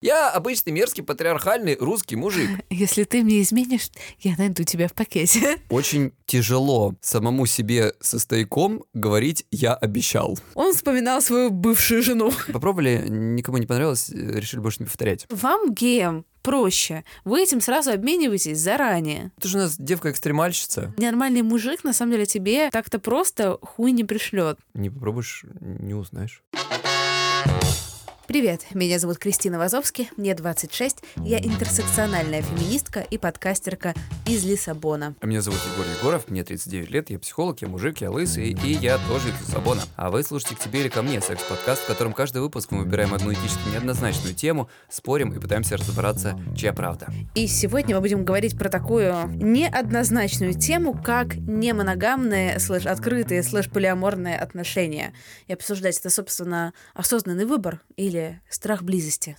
Я обычный мерзкий патриархальный русский мужик. Если ты мне изменишь, я найду тебя в пакете. Очень тяжело самому себе со стояком говорить «я обещал». Он вспоминал свою бывшую жену. Попробовали, никому не понравилось, решили больше не повторять. Вам, геям, проще. Вы этим сразу обмениваетесь заранее. Это же у нас девка-экстремальщица. Нормальный мужик, на самом деле, тебе так-то просто хуй не пришлет. Не попробуешь, не узнаешь. Привет, меня зовут Кристина Вазовски, мне 26, я интерсекциональная феминистка и подкастерка из Лиссабона. А меня зовут Егор Егоров, мне 39 лет, я психолог, я мужик, я лысый, и я тоже из Лиссабона. А вы слушаете «К тебе или ко мне» секс-подкаст, в котором каждый выпуск мы выбираем одну этически неоднозначную тему, спорим и пытаемся разобраться, чья правда. И сегодня мы будем говорить про такую неоднозначную тему, как немоногамные, слэш открытые, слэш полиаморные отношения. И обсуждать это, собственно, осознанный выбор или или страх близости?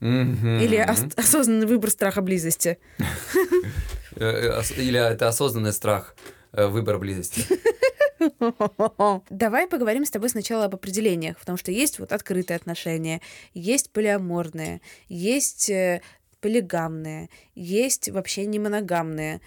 Mm-hmm. Или ос- осознанный выбор страха близости? Э, или это осознанный страх э, выбора близости? Давай поговорим с тобой сначала об определениях, потому что есть вот открытые отношения, есть полиаморные, есть э, полигамные, есть вообще не моногамные.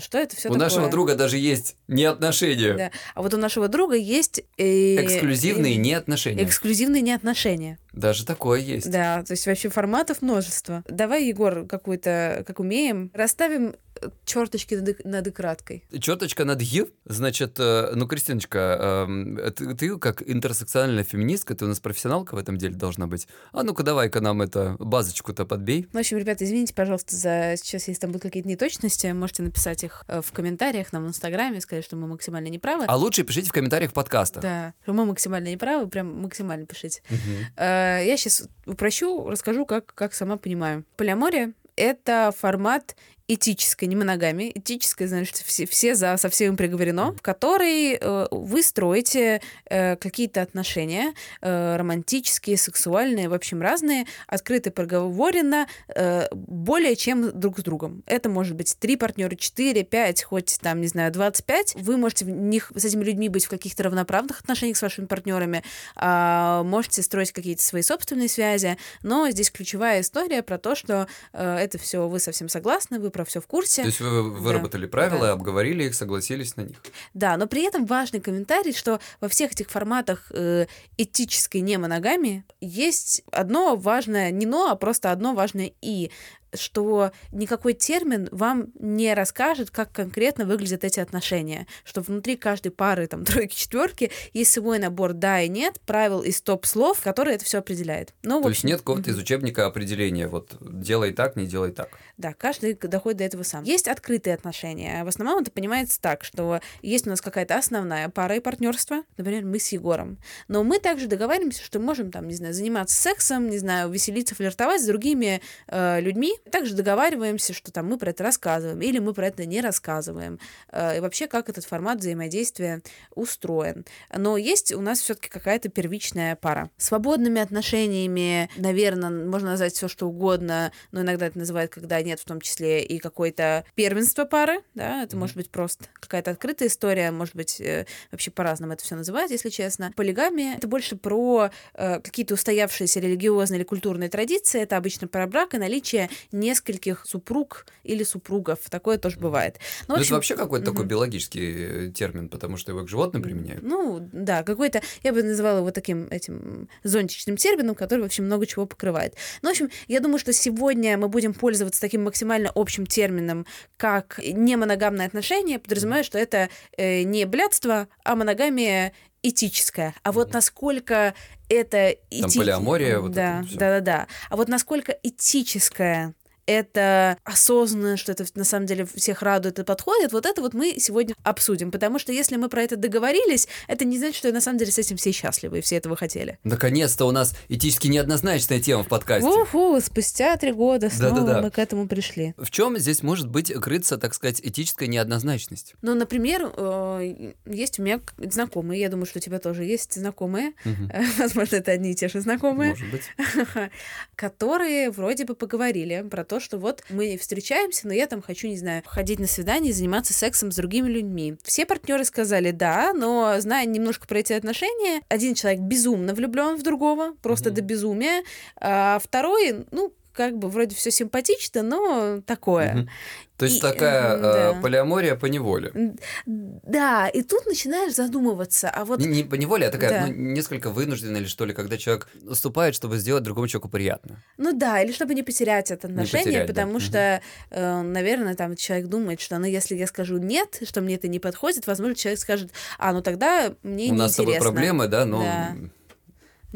Что это все такое? У нашего друга даже есть не отношения. Да. А вот у нашего друга есть... Э, эксклюзивные э, не отношения. Эксклюзивные не отношения. Даже такое есть. Да, то есть вообще форматов множество. Давай, Егор, какую-то, как умеем, расставим черточки над, над краткой. Черточка над «й»? Значит, э, ну, Кристиночка, э, ты, ты как интерсекциональная феминистка, ты у нас профессионалка в этом деле должна быть. А ну-ка давай-ка нам это базочку-то подбей. Ну, в общем, ребята, извините, пожалуйста, за сейчас, если там будут какие-то неточности, можете написать их э, в комментариях нам в Инстаграме, сказать, что мы максимально неправы. А лучше пишите в комментариях в подкастах. Да, что мы максимально неправы, прям максимально пишите. Угу. Я сейчас упрощу, расскажу, как, как сама понимаю. Полиамория — это формат этической, не моногамии, этической, значит, все, все за, со всем приговорено, в которой э, вы строите э, какие-то отношения э, романтические, сексуальные, в общем, разные, открыто проговорено, э, более чем друг с другом. Это может быть три партнера, четыре, пять, хоть там, не знаю, 25. Вы можете в них, с этими людьми быть в каких-то равноправных отношениях с вашими партнерами, э, можете строить какие-то свои собственные связи, но здесь ключевая история про то, что э, это все вы совсем согласны, вы про все в курсе. То есть вы выработали да. правила, да. обговорили их, согласились на них. Да, но при этом важный комментарий, что во всех этих форматах э, этической немоногамии есть одно важное, не но, а просто одно важное и что никакой термин вам не расскажет, как конкретно выглядят эти отношения, что внутри каждой пары, там, тройки, четверки есть свой набор «да» и «нет», правил и стоп-слов, которые это все определяет. Ну, То общем, есть нет какого-то из учебника определения, вот делай так, не делай так. Да, каждый доходит до этого сам. Есть открытые отношения. В основном это понимается так, что есть у нас какая-то основная пара и партнерство, например, мы с Егором. Но мы также договариваемся, что можем там, не знаю, заниматься сексом, не знаю, веселиться, флиртовать с другими э, людьми, также договариваемся, что там мы про это рассказываем или мы про это не рассказываем. Э, и вообще, как этот формат взаимодействия устроен. Но есть у нас все-таки какая-то первичная пара. Свободными отношениями, наверное, можно назвать все что угодно, но иногда это называют, когда нет в том числе и какое-то первенство пары, да, это mm-hmm. может быть просто какая-то открытая история, может быть, э, вообще по-разному это все называют, если честно. Полигамия — это больше про э, какие-то устоявшиеся религиозные или культурные традиции, это обычно про брак и наличие нескольких супруг или супругов. Такое тоже бывает. Но, ну, общем... Это вообще какой-то mm-hmm. такой биологический э, термин, потому что его к животным применяют. Ну, да, какой-то, я бы называла его таким этим зонтичным термином, который вообще много чего покрывает. Ну, в общем, я думаю, что сегодня мы будем пользоваться таким максимально общим термином, как немоногамные отношения, подразумевая, что это э, не блядство, а моногамия этическая. А вот насколько это... Там эти... полиамория, вот да, это Да, да, да. А вот насколько этическая это осознанно, что это на самом деле всех радует и подходит, вот это вот мы сегодня обсудим. Потому что если мы про это договорились, это не значит, что на самом деле с этим все счастливы и все этого хотели. Наконец-то у нас этически неоднозначная тема в подкасте. Уху, спустя три года снова Да-да-да. мы к этому пришли. В чем здесь может быть крыться, так сказать, этическая неоднозначность? Ну, например, э, есть у меня знакомые, я думаю, что у тебя тоже есть знакомые, угу. возможно, это одни и те же знакомые, Может быть. которые вроде бы поговорили про то, то, что вот мы встречаемся, но я там хочу, не знаю, ходить на свидание, заниматься сексом с другими людьми. Все партнеры сказали да, но зная немножко про эти отношения, один человек безумно влюблен в другого, просто mm-hmm. до безумия, а второй, ну, как бы вроде все симпатично, но такое. Угу. То есть и, такая да. э, полиамория по неволе. Да, и тут начинаешь задумываться, а вот... Не, не по неволе, а такая, да. ну, несколько вынужденная или что ли, когда человек уступает, чтобы сделать другому человеку приятно. Ну да, или чтобы не потерять это отношение, потерять, потому да. что, э, наверное, там человек думает, что, ну, если я скажу нет, что мне это не подходит, возможно, человек скажет, а, ну тогда мне У нас с тобой проблемы, да, но... Да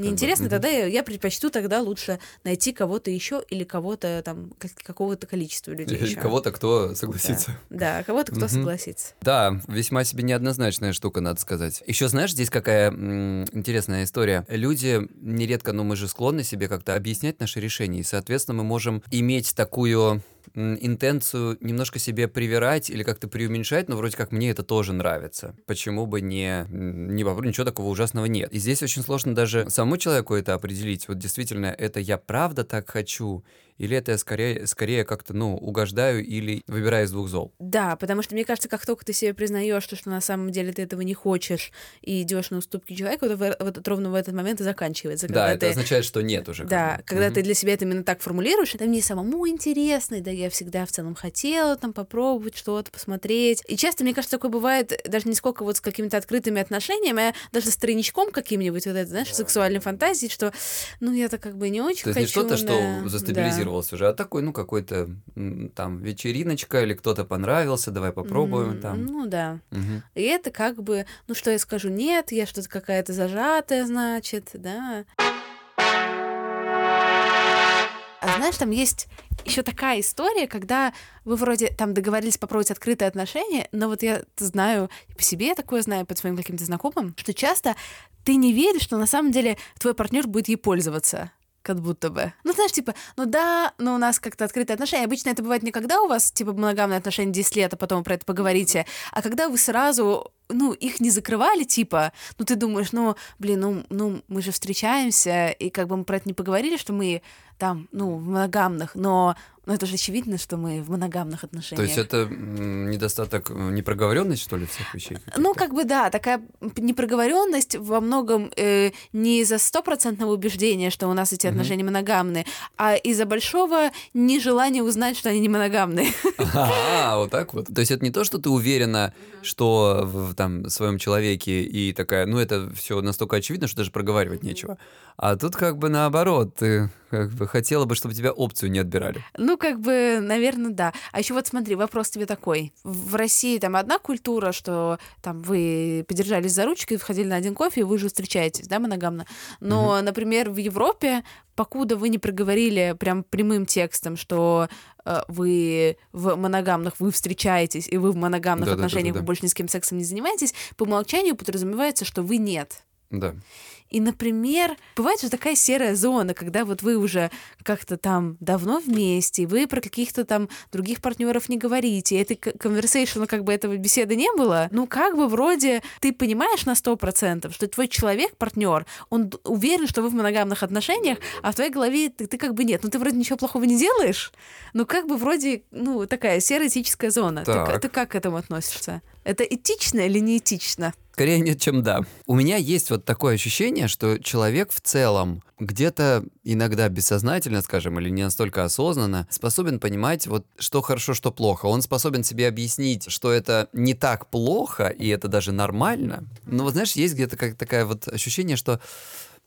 мне интересно, бы, тогда я, я предпочту тогда лучше найти кого-то еще или кого-то там какого-то количества людей. Или кого-то, кто согласится. Да, да кого-то, кто согласится. Да, весьма себе неоднозначная штука, надо сказать. Еще знаешь, здесь какая м- интересная история. Люди нередко, ну мы же склонны себе как-то объяснять наши решения, и, соответственно, мы можем иметь такую интенцию немножко себе привирать или как-то преуменьшать, но вроде как мне это тоже нравится. Почему бы не, не ничего такого ужасного нет. И здесь очень сложно даже самому человеку это определить. Вот действительно, это я правда так хочу или это я скорее, скорее как-то, ну, угождаю или выбираю из двух зол? Да, потому что мне кажется, как только ты себе признаешь, что, что на самом деле ты этого не хочешь и идешь на уступки человеку, то в, вот, ровно в этот момент и заканчивается. Да, это ты... означает, что нет уже. Да, бы. когда угу. ты для себя это именно так формулируешь, это мне самому интересно, да, я всегда в целом хотела там попробовать что-то, посмотреть. И часто, мне кажется, такое бывает даже не сколько вот с какими-то открытыми отношениями, а даже с тройничком каким-нибудь, вот это, знаешь, да. сексуальной фантазии, что, ну, я-то как бы не очень то хочу. есть не что-то, что застабилизировалось планировалось уже, а такой, ну, какой-то там вечериночка или кто-то понравился, давай попробуем mm, там. Ну да. Угу. И это как бы, ну что я скажу, нет, я что-то какая-то зажатая, значит, да. А знаешь, там есть еще такая история, когда вы вроде там договорились попробовать открытые отношения, но вот я знаю по себе, я такое знаю по своим каким-то знакомым, что часто ты не веришь, что на самом деле твой партнер будет ей пользоваться как будто бы. Ну, знаешь, типа, ну да, но у нас как-то открытые отношения. Обычно это бывает не когда у вас, типа, моногамные отношения 10 лет, а потом вы про это поговорите, а когда вы сразу, ну, их не закрывали, типа, ну, ты думаешь, ну, блин, ну, ну мы же встречаемся, и как бы мы про это не поговорили, что мы там, ну, в моногамных, но ну, это же очевидно, что мы в моногамных отношениях. То есть это недостаток э, непроговоренности, что ли, всех вещей? Ну, как бы да, такая непроговоренность во многом э, не из-за стопроцентного убеждения, что у нас эти отношения угу. моногамные, а из-за большого нежелания узнать, что они не моногамные. А, вот так вот. То есть это не то, что ты уверена, что в там своем человеке и такая, ну это все настолько очевидно, что даже проговаривать нечего. А тут как бы наоборот, ты как бы хотела бы, чтобы тебя опцию не отбирали. Ну, как бы, наверное, да. А еще вот смотри, вопрос тебе такой. В России там одна культура, что там вы подержались за ручки, входили на один кофе, и вы уже встречаетесь, да, моногамно. Но, угу. например, в Европе, покуда вы не проговорили прям прямым текстом, что э, вы в моногамных, вы встречаетесь, и вы в моногамных да, отношениях, да, да, да, да. вы больше ни с кем сексом не занимаетесь, по умолчанию подразумевается, что вы нет. Да. И, например, бывает же такая серая зона, когда вот вы уже как-то там давно вместе, вы про каких-то там других партнеров не говорите, и этой conversation, как бы этого беседы не было, ну как бы вроде ты понимаешь на сто процентов, что твой человек, партнер, он уверен, что вы в моногамных отношениях, а в твоей голове ты, ты как бы нет, ну ты вроде ничего плохого не делаешь, ну как бы вроде, ну такая серая этическая зона. Ты, ты как к этому относишься? Это этично или не этично? Скорее нет, чем да. У меня есть вот такое ощущение, что человек в целом где-то иногда бессознательно, скажем, или не настолько осознанно, способен понимать, вот что хорошо, что плохо. Он способен себе объяснить, что это не так плохо, и это даже нормально. Но вот знаешь, есть где-то как такое вот ощущение, что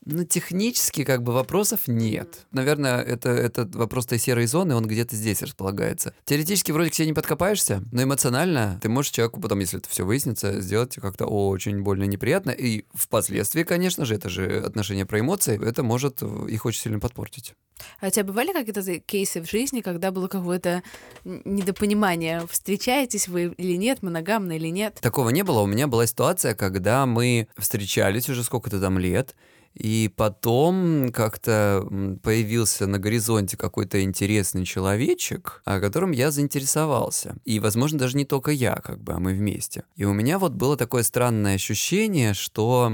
ну, технически как бы вопросов нет. Наверное, это, это вопрос той серой зоны, он где-то здесь располагается. Теоретически вроде к себе не подкопаешься, но эмоционально ты можешь человеку потом, если это все выяснится, сделать как-то очень больно неприятно. И впоследствии, конечно же, это же отношения про эмоции, это может их очень сильно подпортить. А у тебя бывали какие-то кейсы в жизни, когда было какое-то недопонимание, встречаетесь вы или нет, моногамно или нет? Такого не было. У меня была ситуация, когда мы встречались уже сколько-то там лет, и потом как-то появился на горизонте какой-то интересный человечек, о котором я заинтересовался. И, возможно, даже не только я, как бы, а мы вместе. И у меня вот было такое странное ощущение, что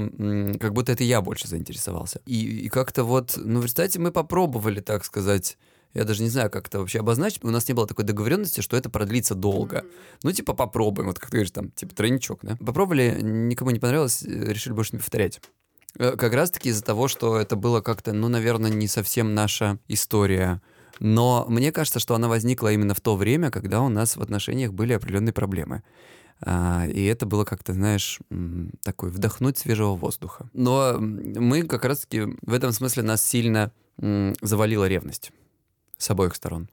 как будто это я больше заинтересовался. И, и как-то вот, ну, в результате мы попробовали, так сказать, я даже не знаю, как это вообще обозначить, у нас не было такой договоренности, что это продлится долго. Ну, типа, попробуем, вот как ты говоришь, там, типа, тройничок, да? Попробовали, никому не понравилось, решили больше не повторять. Э, как раз-таки из-за того, что это было как-то, ну, наверное, не совсем наша история. Но мне кажется, что она возникла именно в то время, когда у нас в отношениях были определенные проблемы. А, и это было как-то, знаешь, такой вдохнуть свежего воздуха. Но мы как раз-таки в этом смысле нас сильно завалила ревность с обоих сторон.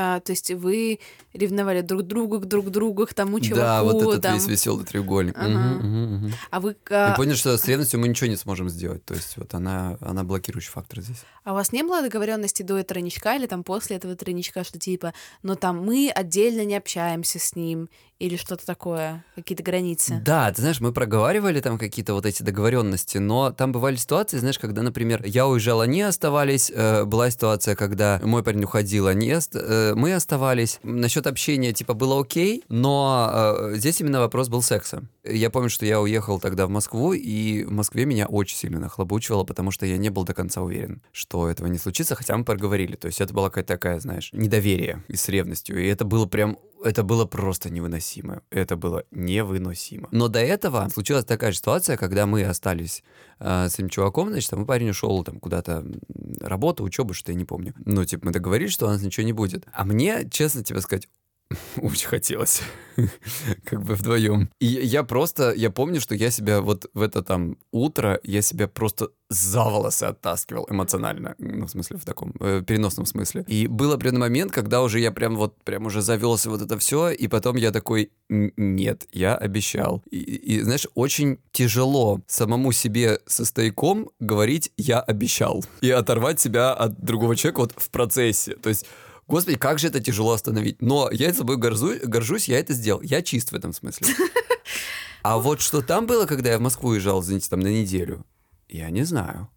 А, то есть вы ревновали друг другу к друг другу, к тому чуваку. Да, вот этот там... весь веселый треугольник. Ага. Угу, угу, угу. А вы... А... И поняли, что с ревностью мы ничего не сможем сделать. То есть вот она, она блокирующий фактор здесь. А у вас не было договоренности до этого тройничка или там после этого тройничка, что типа, ну там мы отдельно не общаемся с ним, или что-то такое, какие-то границы. Да, ты знаешь, мы проговаривали там какие-то вот эти договоренности, но там бывали ситуации, знаешь, когда, например, я уезжал, они оставались, э, была ситуация, когда мой парень уходил, они ост... э, мы оставались. Насчет общения, типа, было окей, но э, здесь именно вопрос был секса. Я помню, что я уехал тогда в Москву, и в Москве меня очень сильно нахлобучивало, потому что я не был до конца уверен, что этого не случится, хотя мы проговорили. То есть это была какая-то такая, знаешь, недоверие и с ревностью. И это было прям это было просто невыносимо. Это было невыносимо. Но до этого случилась такая ситуация, когда мы остались э, с этим чуваком, значит, там, парень ушел там куда-то, работа, учеба, что я не помню. Ну, типа, мы договорились, что у нас ничего не будет. А мне, честно тебе сказать, очень хотелось, как бы вдвоем. И я просто, я помню, что я себя вот в это там утро, я себя просто за волосы оттаскивал эмоционально, ну, в смысле, в таком э, переносном смысле. И был определенный момент, когда уже я прям вот, прям уже завелся вот это все, и потом я такой, нет, я обещал. И, и, знаешь, очень тяжело самому себе со стояком говорить «я обещал» и оторвать себя от другого человека вот в процессе. То есть Господи, как же это тяжело остановить. Но я собой горжусь, горжусь, я это сделал. Я чист в этом смысле. А вот что там было, когда я в Москву уезжал, извините, там на неделю, я не знаю.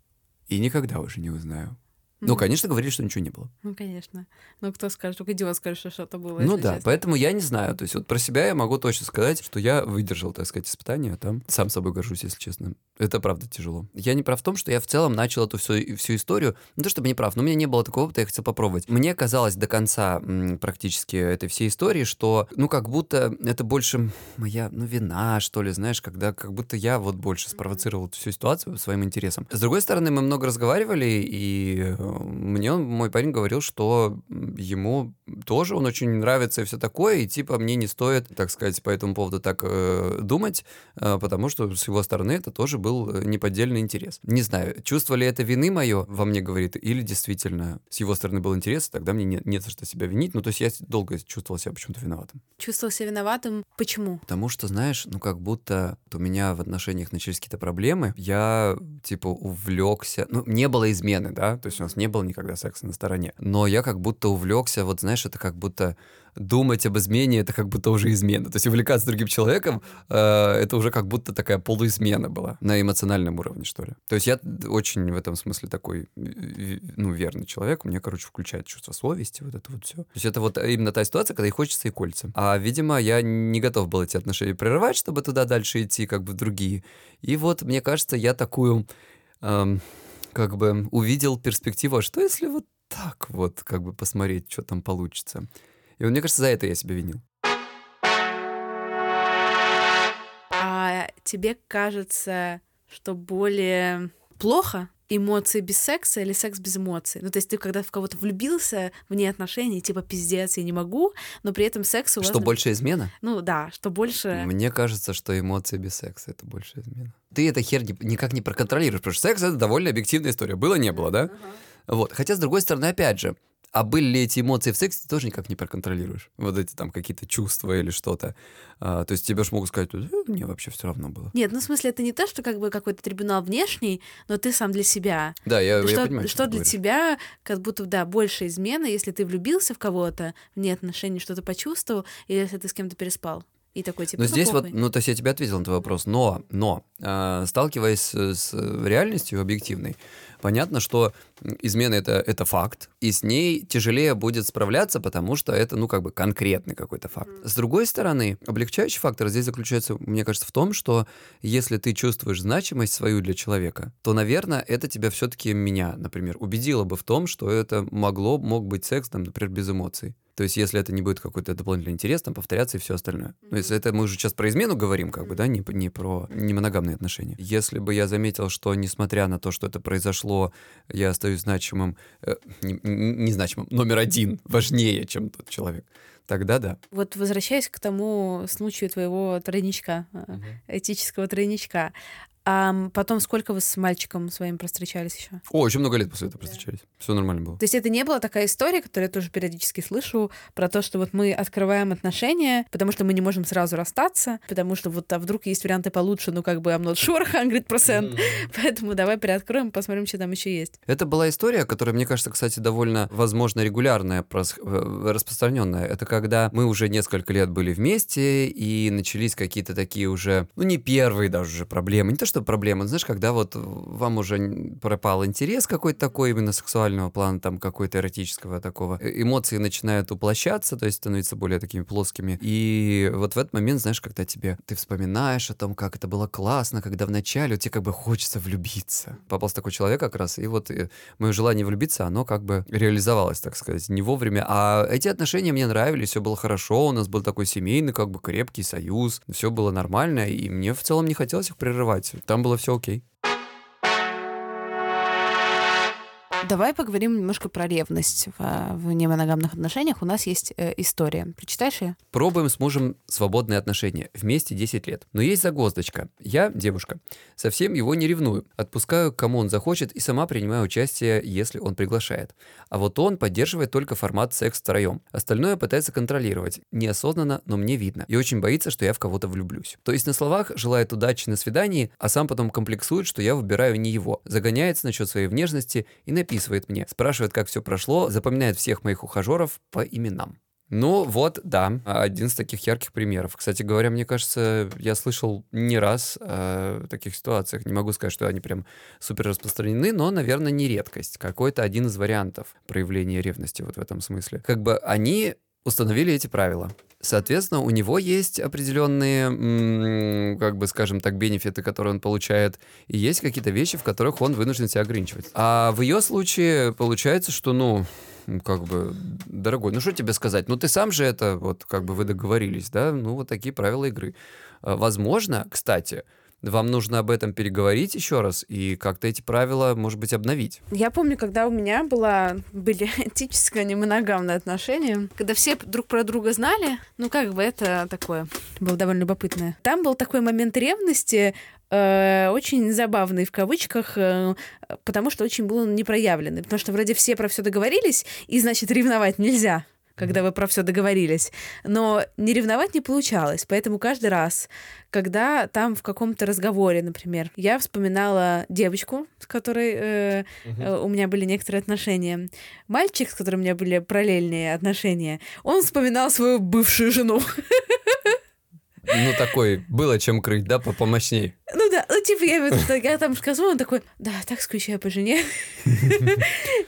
И никогда уже не узнаю. Ну, конечно, говорили, что ничего не было. Ну, конечно. Ну, кто скажет, только идиот скажет, что что-то было. Ну да, честно. поэтому я не знаю. То есть вот про себя я могу точно сказать, что я выдержал, так сказать, испытание, а там сам собой горжусь, если честно. Это правда тяжело. Я не прав в том, что я в целом начал эту всю, всю историю, не то чтобы не прав, но у меня не было такого опыта, я хотел попробовать. Мне казалось до конца м, практически этой всей истории, что, ну, как будто это больше моя, ну, вина, что ли, знаешь, когда как будто я вот больше спровоцировал всю ситуацию своим интересом. С другой стороны, мы много разговаривали, и э, мне мой парень говорил, что ему тоже он очень нравится и все такое, и типа мне не стоит, так сказать, по этому поводу так э, думать, э, потому что с его стороны это тоже был неподдельный интерес. Не знаю, чувство ли это вины мое во мне говорит, или действительно с его стороны был интерес, тогда мне нет, нет за что себя винить. Ну, то есть я долго чувствовал себя почему-то виноватым. Чувствовал себя виноватым? Почему? Потому что, знаешь, ну как будто у меня в отношениях начались какие-то проблемы, я типа увлекся, ну, не было измены, да, то есть у нас не было никогда секса на стороне. Но я как будто увлекся, вот знаешь, это как будто думать об измене, это как будто уже измена. То есть увлекаться другим человеком, э, это уже как будто такая полуизмена была на эмоциональном уровне, что ли. То есть я очень в этом смысле такой, ну, верный человек. Мне, короче, включает чувство совести, вот это вот все. То есть это вот именно та ситуация, когда и хочется, и кольца. А, видимо, я не готов был эти отношения прерывать, чтобы туда дальше идти, как бы другие. И вот, мне кажется, я такую... Эм, как бы увидел перспективу, а что если вот так вот как бы посмотреть, что там получится. И мне кажется, за это я себя винил. А тебе кажется, что более плохо эмоции без секса или секс без эмоций. Ну, то есть ты когда в кого-то влюбился вне отношений, типа, пиздец, я не могу, но при этом секс у вас... Что больше измена? Ну, да, что больше... Мне кажется, что эмоции без секса — это больше измена. Ты это хер никак не проконтролируешь, потому что секс — это довольно объективная история. Было, не было, да? Uh-huh. Вот. Хотя, с другой стороны, опять же, а были ли эти эмоции в сексе, ты тоже никак не проконтролируешь. Вот эти там какие-то чувства или что-то. А, то есть тебе же могут сказать, э, мне вообще все равно было. Нет, ну в смысле, это не то, что как бы какой-то трибунал внешний, но ты сам для себя. Да, я, что, я понимаю. Что, что для говоришь. тебя, как будто, да, больше измена, если ты влюбился в кого-то, вне отношений что-то почувствовал, или если ты с кем-то переспал. И такой, типа, Но ну, здесь вот, ну, то есть я тебе ответил на твой вопрос, но, но, э, сталкиваясь с, с реальностью объективной, понятно, что измена это, это факт, и с ней тяжелее будет справляться, потому что это, ну, как бы конкретный какой-то факт. С другой стороны, облегчающий фактор здесь заключается, мне кажется, в том, что если ты чувствуешь значимость свою для человека, то, наверное, это тебя все-таки меня, например, убедило бы в том, что это могло, мог быть секс, там, например, без эмоций. То есть, если это не будет какой-то дополнительный интерес, там, повторяться и все остальное. Ну, если это мы уже сейчас про измену говорим, как бы, да, не, не про не моногамные отношения. Если бы я заметил, что, несмотря на то, что это произошло, я остаюсь значимым, э, не, не- значимым, номер один, важнее, чем тот человек, тогда да. Вот возвращаясь к тому случаю твоего тройничка, э, этического тройничка, а потом сколько вы с мальчиком своим простречались еще? О, очень много лет после этого встречались. Все нормально было. То есть это не была такая история, которую я тоже периодически слышу, про то, что вот мы открываем отношения, потому что мы не можем сразу расстаться, потому что вот а вдруг есть варианты получше, ну как бы I'm not sure 100%, поэтому давай переоткроем, посмотрим, что там еще есть. Это была история, которая, мне кажется, кстати, довольно, возможно, регулярная, прос- э, распространенная. Это когда мы уже несколько лет были вместе, и начались какие-то такие уже, ну, не первые даже уже проблемы. Не то, что проблемы, знаешь, когда вот вам уже пропал интерес какой-то такой именно сексуального плана, там, какой-то эротического такого. Э, Эмоции начинают уплощаться, то есть становятся более такими плоскими. И вот в этот момент, знаешь, когда тебе, ты вспоминаешь о том, как это было классно, когда вначале у тебя как бы хочется влюбиться. Попался такой человек как раз, и вот э, мое желание влюбиться, оно как бы реализовалось, так сказать, не вовремя. А эти отношения мне нравились, все было хорошо, у нас был такой семейный, как бы крепкий союз, все было нормально, и мне в целом не хотелось их прерывать. Там было все окей. Давай поговорим немножко про ревность в, в немоногамных отношениях. У нас есть э, история. Прочитаешь ее? Пробуем с мужем свободные отношения. Вместе 10 лет. Но есть загвоздочка. Я, девушка, совсем его не ревную. Отпускаю, кому он захочет, и сама принимаю участие, если он приглашает. А вот он поддерживает только формат секс втроем. Остальное пытается контролировать. Неосознанно, но мне видно. И очень боится, что я в кого-то влюблюсь. То есть на словах желает удачи на свидании, а сам потом комплексует, что я выбираю не его. Загоняется насчет своей внешности и написывает мне. Спрашивает, как все прошло, запоминает всех моих ухажеров по именам. Ну вот, да, один из таких ярких примеров. Кстати говоря, мне кажется, я слышал не раз о таких ситуациях. Не могу сказать, что они прям супер распространены, но, наверное, не редкость. Какой-то один из вариантов проявления ревности вот в этом смысле. Как бы они установили эти правила. Соответственно, у него есть определенные, как бы, скажем так, бенефиты, которые он получает, и есть какие-то вещи, в которых он вынужден себя ограничивать. А в ее случае получается, что, ну, ну, как бы, дорогой, ну что тебе сказать? Ну ты сам же это, вот, как бы вы договорились, да? Ну вот такие правила игры. А, Возможно, кстати, вам нужно об этом переговорить еще раз и как-то эти правила, может быть, обновить. Я помню, когда у меня была, были этическое немоногамное отношения, когда все друг про друга знали, ну как бы это такое было довольно любопытное. Там был такой момент ревности, э, очень забавный в кавычках, э, потому что очень был он непроявленный. Потому что вроде все про все договорились, и значит ревновать нельзя когда вы про все договорились. Но не ревновать не получалось. Поэтому каждый раз, когда там в каком-то разговоре, например, я вспоминала девочку, с которой э, э, у меня были некоторые отношения, мальчик, с которым у меня были параллельные отношения, он вспоминал свою бывшую жену. Ну, такой, было чем крыть, да, по помощней. Ну да, ну типа я, вот я там сказала, он такой, да, так скучаю по жене.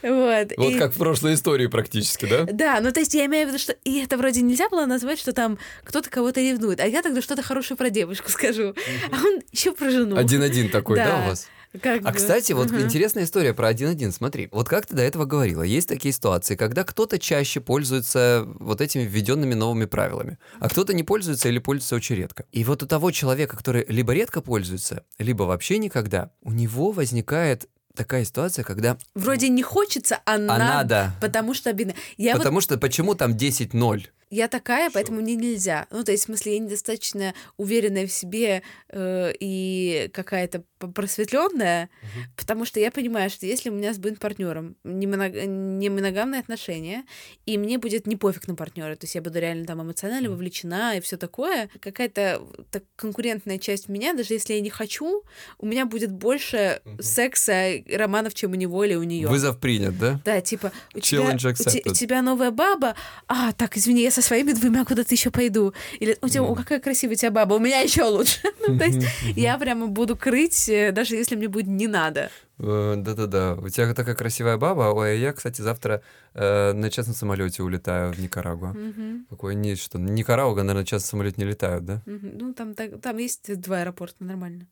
Вот. Вот как в прошлой истории практически, да? Да, ну то есть я имею в виду, что и это вроде нельзя было назвать, что там кто-то кого-то ревнует, а я тогда что-то хорошее про девушку скажу, а он еще про жену. Один-один такой, Да. у вас? Как А, бы. кстати, вот Мгм. интересная история про 1-1. Смотри, вот как ты до этого говорила, есть такие ситуации, когда кто-то чаще пользуется вот этими введенными новыми правилами, а кто-то не пользуется или пользуется очень редко. И вот у того человека, который либо редко пользуется, либо вообще никогда, у него возникает такая ситуация, когда Вроде не хочется, а, а надо, надо. потому что обидно. Я вот Потому что почему там 10-0? Я такая, поэтому мне нельзя. Ну, то есть, в смысле, я недостаточно уверенная в себе э, и какая-то просветленная, потому что я понимаю, что если у меня с будет партнером не, моног- не моногамные отношения, и мне будет не пофиг на партнера, то есть я буду реально там эмоционально вовлечена и все такое, какая-то так, конкурентная часть меня, даже если я не хочу, у меня будет больше секса, и романов, чем у него или у нее. Вызов принят, да? Да, типа, у тебя, у у тебя новая баба, а, так, извини, я со своими двумя куда-то еще пойду. Или у тебя, о, какая красивая у тебя баба, у меня еще лучше. ну, то есть я прямо буду крыть, э, даже если мне будет не надо. Э, Да-да-да. У тебя такая красивая баба. Ой, а я, кстати, завтра э, на частном самолете улетаю в Никарагуа. Мгм. Какое не что. Никарагуа, наверное, на частном самолете не летают, да? Мгм. Ну, там, так- там есть два аэропорта, нормально.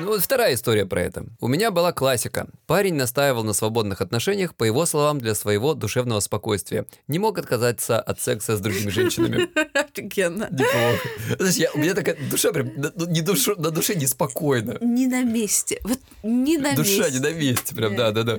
Ну вот вторая история про это. У меня была классика. Парень настаивал на свободных отношениях, по его словам, для своего душевного спокойствия. Не мог отказаться от секса с другими женщинами. Офигенно. Знаешь, я- у меня такая душа прям, на- ну, не душу- на душе неспокойно. Не на месте. Вот не на месте. Душа не на месте, прям, да-да-да.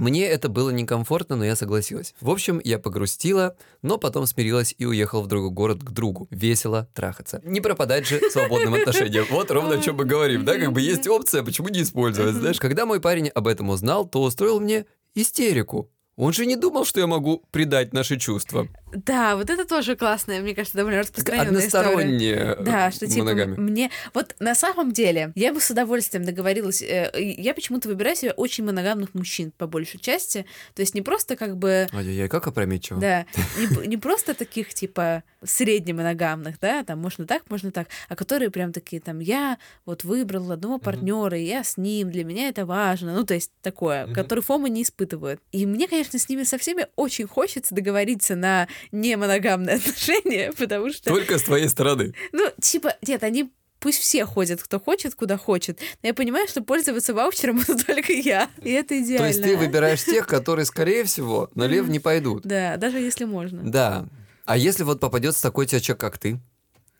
Мне это было некомфортно, но я согласилась. В общем, я погрустила, но потом смирилась и уехал в другой город к другу. Весело трахаться. Не пропадать же свободным отношениям. Вот ровно о чем мы говорим, да? Как бы есть опция, почему не использовать, знаешь? Когда мой парень об этом узнал, то устроил мне истерику. Он же не думал, что я могу предать наши чувства. Да, вот это тоже классная, мне кажется, довольно распространенная история. Односторонние Да, что типа моногамия. м- мне... Вот на самом деле, я бы с удовольствием договорилась... э, Я почему-то выбираю себе очень моногамных мужчин, по большей части. То есть не просто как бы... Ай-яй-яй, как опрометчиво. Да, не, не просто таких, типа, среднемоногамных, да, там, можно так, можно так, а которые прям такие, там, я вот выбрал одного партнера, и я с ним, для меня это важно, ну, то есть такое, который фомы не испытывают. И мне, конечно, с ними со всеми очень хочется договориться на немоногамные отношения, потому что, Только с твоей стороны. ну, типа, нет, они Пусть все ходят, кто хочет, куда хочет. Но я понимаю, что пользоваться ваучером буду только я. И это идеально. То есть ты выбираешь тех, которые, скорее всего, налево не пойдут. Да, даже если можно. Да. А если вот попадется такой тебе человек, как ты,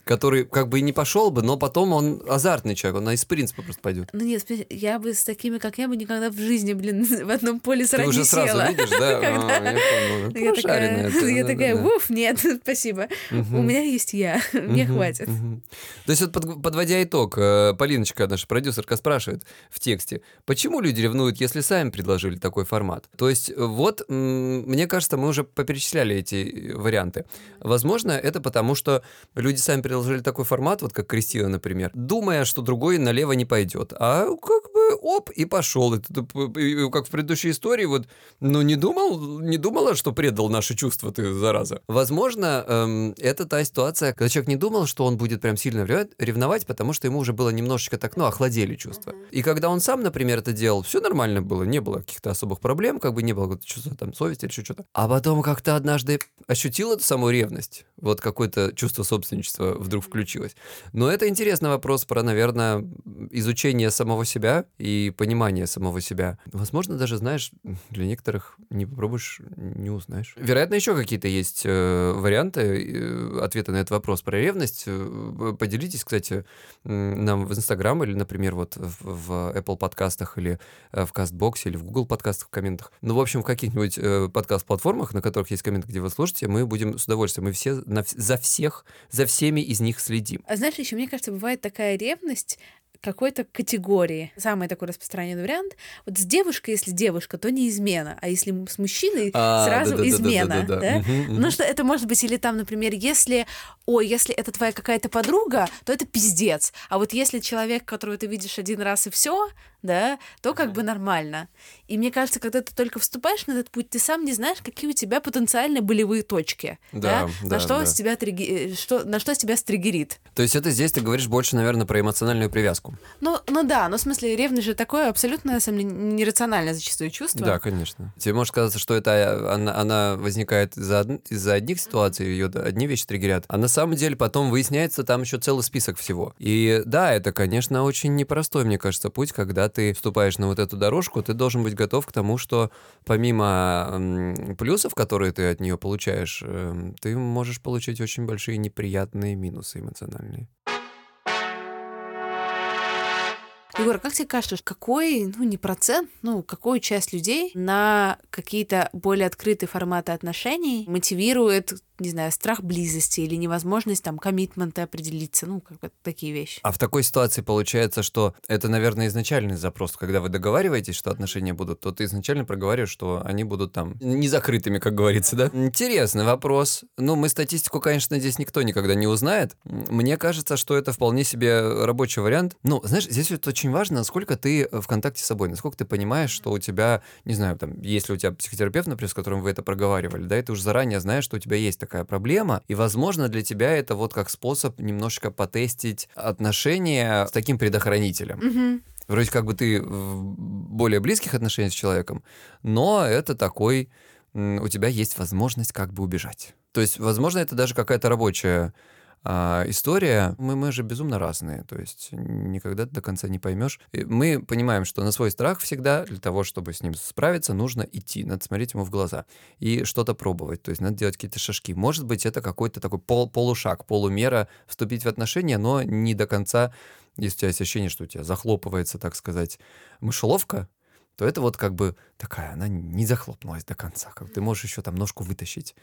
который как бы и не пошел бы, но потом он азартный человек, он из принципа просто пойдет. Ну нет, я бы с такими, как я, бы никогда в жизни, блин, в одном поле Ты сразу уже не сразу села. видишь, да? Когда- А, я понял. Я такая, ты, я да, такая, да, да. уф, нет, спасибо. У меня есть я, мне хватит. То есть вот под- подводя итог, э, Полиночка, наша продюсерка, спрашивает в тексте, почему люди ревнуют, если сами предложили такой формат? То есть вот, мне кажется, мы уже поперечисляли эти э, варианты. Возможно, это потому, что люди сами предложили такой формат, вот как Кристина, например, думая, что другой налево не пойдет. А как оп, и пошел. Это, как в предыдущей истории, вот, ну не думал, не думала, что предал наши чувства ты, зараза. Возможно, эм, это та ситуация, когда человек не думал, что он будет прям сильно ревновать- потому что ему уже было немножечко так, ну, охладели чувства. И когда он сам, например, это делал, все нормально было, не было каких-то особых проблем, как бы не было чувства там совести или что-то. А потом как-то однажды ощутил эту самую ревность, вот какое-то чувство собственничества вдруг включилось. Но это интересный вопрос про, наверное, изучение самого себя и понимание самого себя. Возможно, даже, знаешь, для некоторых не попробуешь, не узнаешь. Вероятно, еще какие-то есть э, варианты э, ответа на этот вопрос про ревность. Э, Поделитесь, кстати, нам в Инстаграм или, например, вот в, в Apple подкастах или э, в Кастбоксе или в Google подкастах в комментах. Ну, в общем, в каких-нибудь э, подкаст-платформах, на которых есть комменты, где вы слушаете, мы будем с удовольствием. Мы все на за всех, за всеми из них следим. А знаешь, еще мне кажется, бывает такая ревность какой-то категории. Самый такой распространенный вариант. Вот с девушкой, если девушка, то не измена. А если с мужчиной, А, сразу да-да-да-да-да-да. измена. да? Мгм, мгм. Ну, что это может быть, или там, например, если, ой, если это твоя какая-то подруга, то это пиздец. А вот если человек, которого ты видишь один раз и все, да, то как бы нормально. И мне кажется, когда ты только вступаешь на этот путь, ты сам не знаешь, какие у тебя потенциальные болевые точки. Да, да, на что да. с тебя триги- э, что, на что с тебя стригерит. То есть это здесь ты говоришь больше, наверное, про эмоциональную привязку. Ну, ну да, ну в смысле, ревность же такое абсолютно, на самом деле, нерациональное зачастую чувство. Да, конечно. Тебе может казаться, что это э, она, она возникает из-за, из-за одних ситуаций, ее одни вещи триггерят, а на самом деле потом выясняется там еще целый список всего. И да, это, конечно, очень непростой, мне кажется, путь, когда ты вступаешь на вот эту дорожку, ты должен быть готов к тому, что помимо плюсов, которые ты от нее получаешь, эм, ты можешь получить очень большие неприятные минусы эмоциональные. Егор, как тебе кажется, какой, ну не процент, ну какую часть людей на какие-то более открытые форматы отношений мотивирует, не знаю, страх близости или невозможность там коммитмента определиться, ну как бы такие вещи. А в такой ситуации получается, что это, наверное, изначальный запрос. Когда вы договариваетесь, что отношения будут, то ты изначально проговариваешь, что они будут там не закрытыми, как говорится, да? Интересный вопрос. Ну, мы статистику, конечно, здесь никто никогда не узнает. Мне кажется, что это вполне себе рабочий вариант. Ну, знаешь, здесь вот очень очень важно, насколько ты в контакте с собой, насколько ты понимаешь, что у тебя, не знаю, там, если у тебя психотерапевт, например, с которым вы это проговаривали, да, и ты уже заранее знаешь, что у тебя есть такая проблема, и, возможно, для тебя это вот как способ немножечко потестить отношения с таким предохранителем. Мгм. Вроде как бы ты в более близких отношениях с человеком, но это такой, у тебя есть возможность как бы убежать. То есть, возможно, это даже какая-то рабочая а, история. Мы, мы же безумно разные, то есть никогда до конца не поймешь. И Мы понимаем, что на свой страх всегда для того, чтобы с ним справиться, нужно идти, надо смотреть ему в глаза и что-то пробовать, то есть надо делать какие-то шажки. Может быть, это какой-то такой пол, полушаг, полумера вступить в отношения, но не до конца если у тебя есть ощущение, что у тебя захлопывается, так сказать, мышеловка, то это вот как бы такая, она не захлопнулась до конца. Как ты можешь еще там ножку вытащить,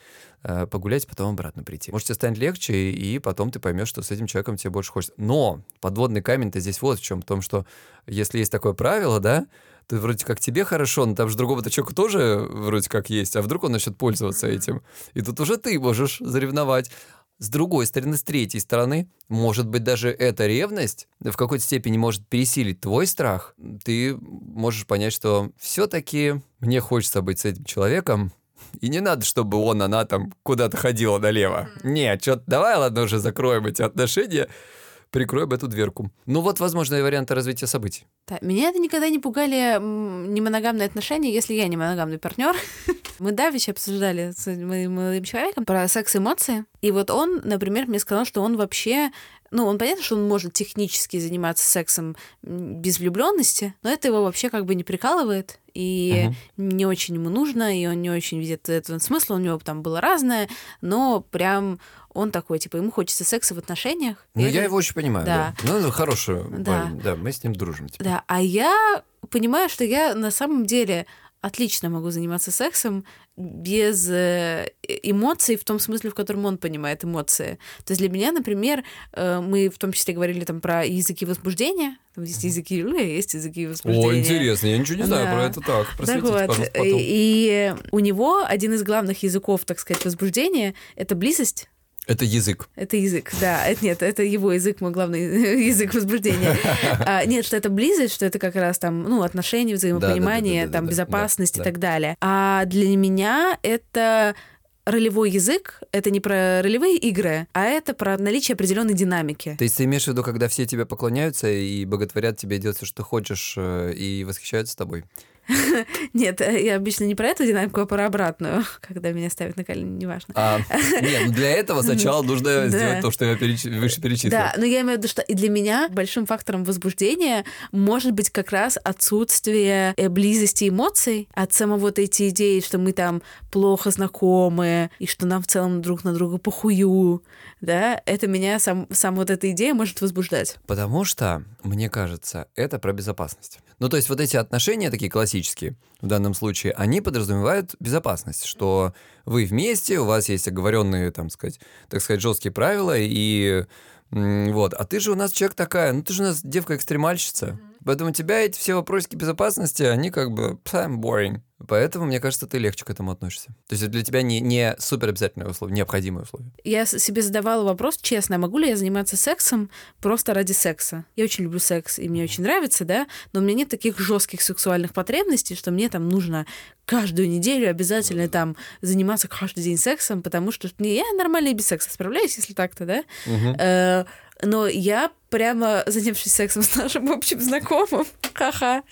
э, погулять, потом обратно прийти. Может, тебе станет легче, и потом ты поймешь, что с этим человеком тебе больше хочется. Но подводный камень-то здесь вот в чем, в том, что если есть такое правило, да, то вроде как тебе хорошо, но там же другого-то человека тоже вроде как есть, а вдруг он начнет пользоваться этим. И тут уже ты можешь заревновать. С другой стороны, с третьей стороны, может быть, даже эта ревность в какой-то степени может пересилить твой страх. Ты можешь понять, что все-таки мне хочется быть с этим человеком, и не надо, чтобы он, она там куда-то ходила налево. Нет, что давай, ладно, уже закроем эти отношения, прикроем эту дверку. Ну вот возможные варианты развития событий. Да, меня это никогда не пугали немоногамные отношения, если я не моногамный партнер. Мы давеча обсуждали с моим молодым человеком про секс-эмоции. И вот он, например, мне сказал, что он вообще... Ну, он понятно, что он может технически заниматься сексом без влюбленности, но это его вообще как бы не прикалывает, и не очень ему нужно, и он не очень видит этого смысла, у него там было разное, но прям он такой, типа, ему хочется секса в отношениях. Ну, я это- его очень понимаю, да. Да. Ну, ну, хороший Да. парень, да, мы с ним дружим теперь. Да, а я понимаю, что я на самом деле отлично могу заниматься сексом без э, эмоций в том смысле, в котором он понимает эмоции. То есть для меня, например, э, мы в том числе говорили там про языки возбуждения. Там есть языки «э», есть языки возбуждения. О, интересно, я ничего не знаю Да. про это так. Так вот, потом. и у него один из главных языков, так сказать, возбуждения — это близость. Это язык. Это язык, да. Это, нет, это его язык, мой главный язык возбуждения. А, нет, что это близость, что это как раз там, ну, отношения, взаимопонимание, Да-да-да-да-да-да, там, да, безопасность да. и так далее. А для меня это ролевой язык, это не про ролевые игры, а это про наличие определенной динамики. То есть ты имеешь в виду, когда все тебе поклоняются и боготворят тебе, делают все, что хочешь, э, и восхищаются тобой? Нет, э, я обычно не про эту динамику, а про обратную, когда меня ставят на колени, неважно. А, нет, ну для этого сначала нужно сделать то, что я переч- выше перечислил. Да, но я имею в виду, что и для меня большим фактором возбуждения может быть как раз отсутствие э, близости эмоций от самого вот эти идеи, что мы там плохо знакомы, и что нам в целом друг на друга похую, да, это меня сам, сам вот эта идея может возбуждать. Потому что, мне кажется, это про безопасность. Ну, то есть вот эти отношения такие классические, в данном случае, они подразумевают безопасность, что вы вместе, у вас есть оговоренные, там сказать, так сказать, жесткие правила, и вот. А ты же у нас человек такая, ну ты же у нас девка-экстремальщица. Поэтому у тебя эти все вопросики безопасности, они как бы пф, boring. Поэтому, мне кажется, ты легче к этому относишься. То есть это для тебя не, не супер обязательное условие, необходимое условие. Я себе задавала вопрос, честно, а могу ли я заниматься сексом просто ради секса? Я очень люблю секс, и мне очень нравится, да, но у меня нет таких жестких сексуальных потребностей, что мне там нужно каждую неделю обязательно там заниматься каждый день сексом, потому что не, я нормально и без секса справляюсь, если так-то, да. Э, Но я прямо занявшись сексом с нашим общим знакомым, ха-ха,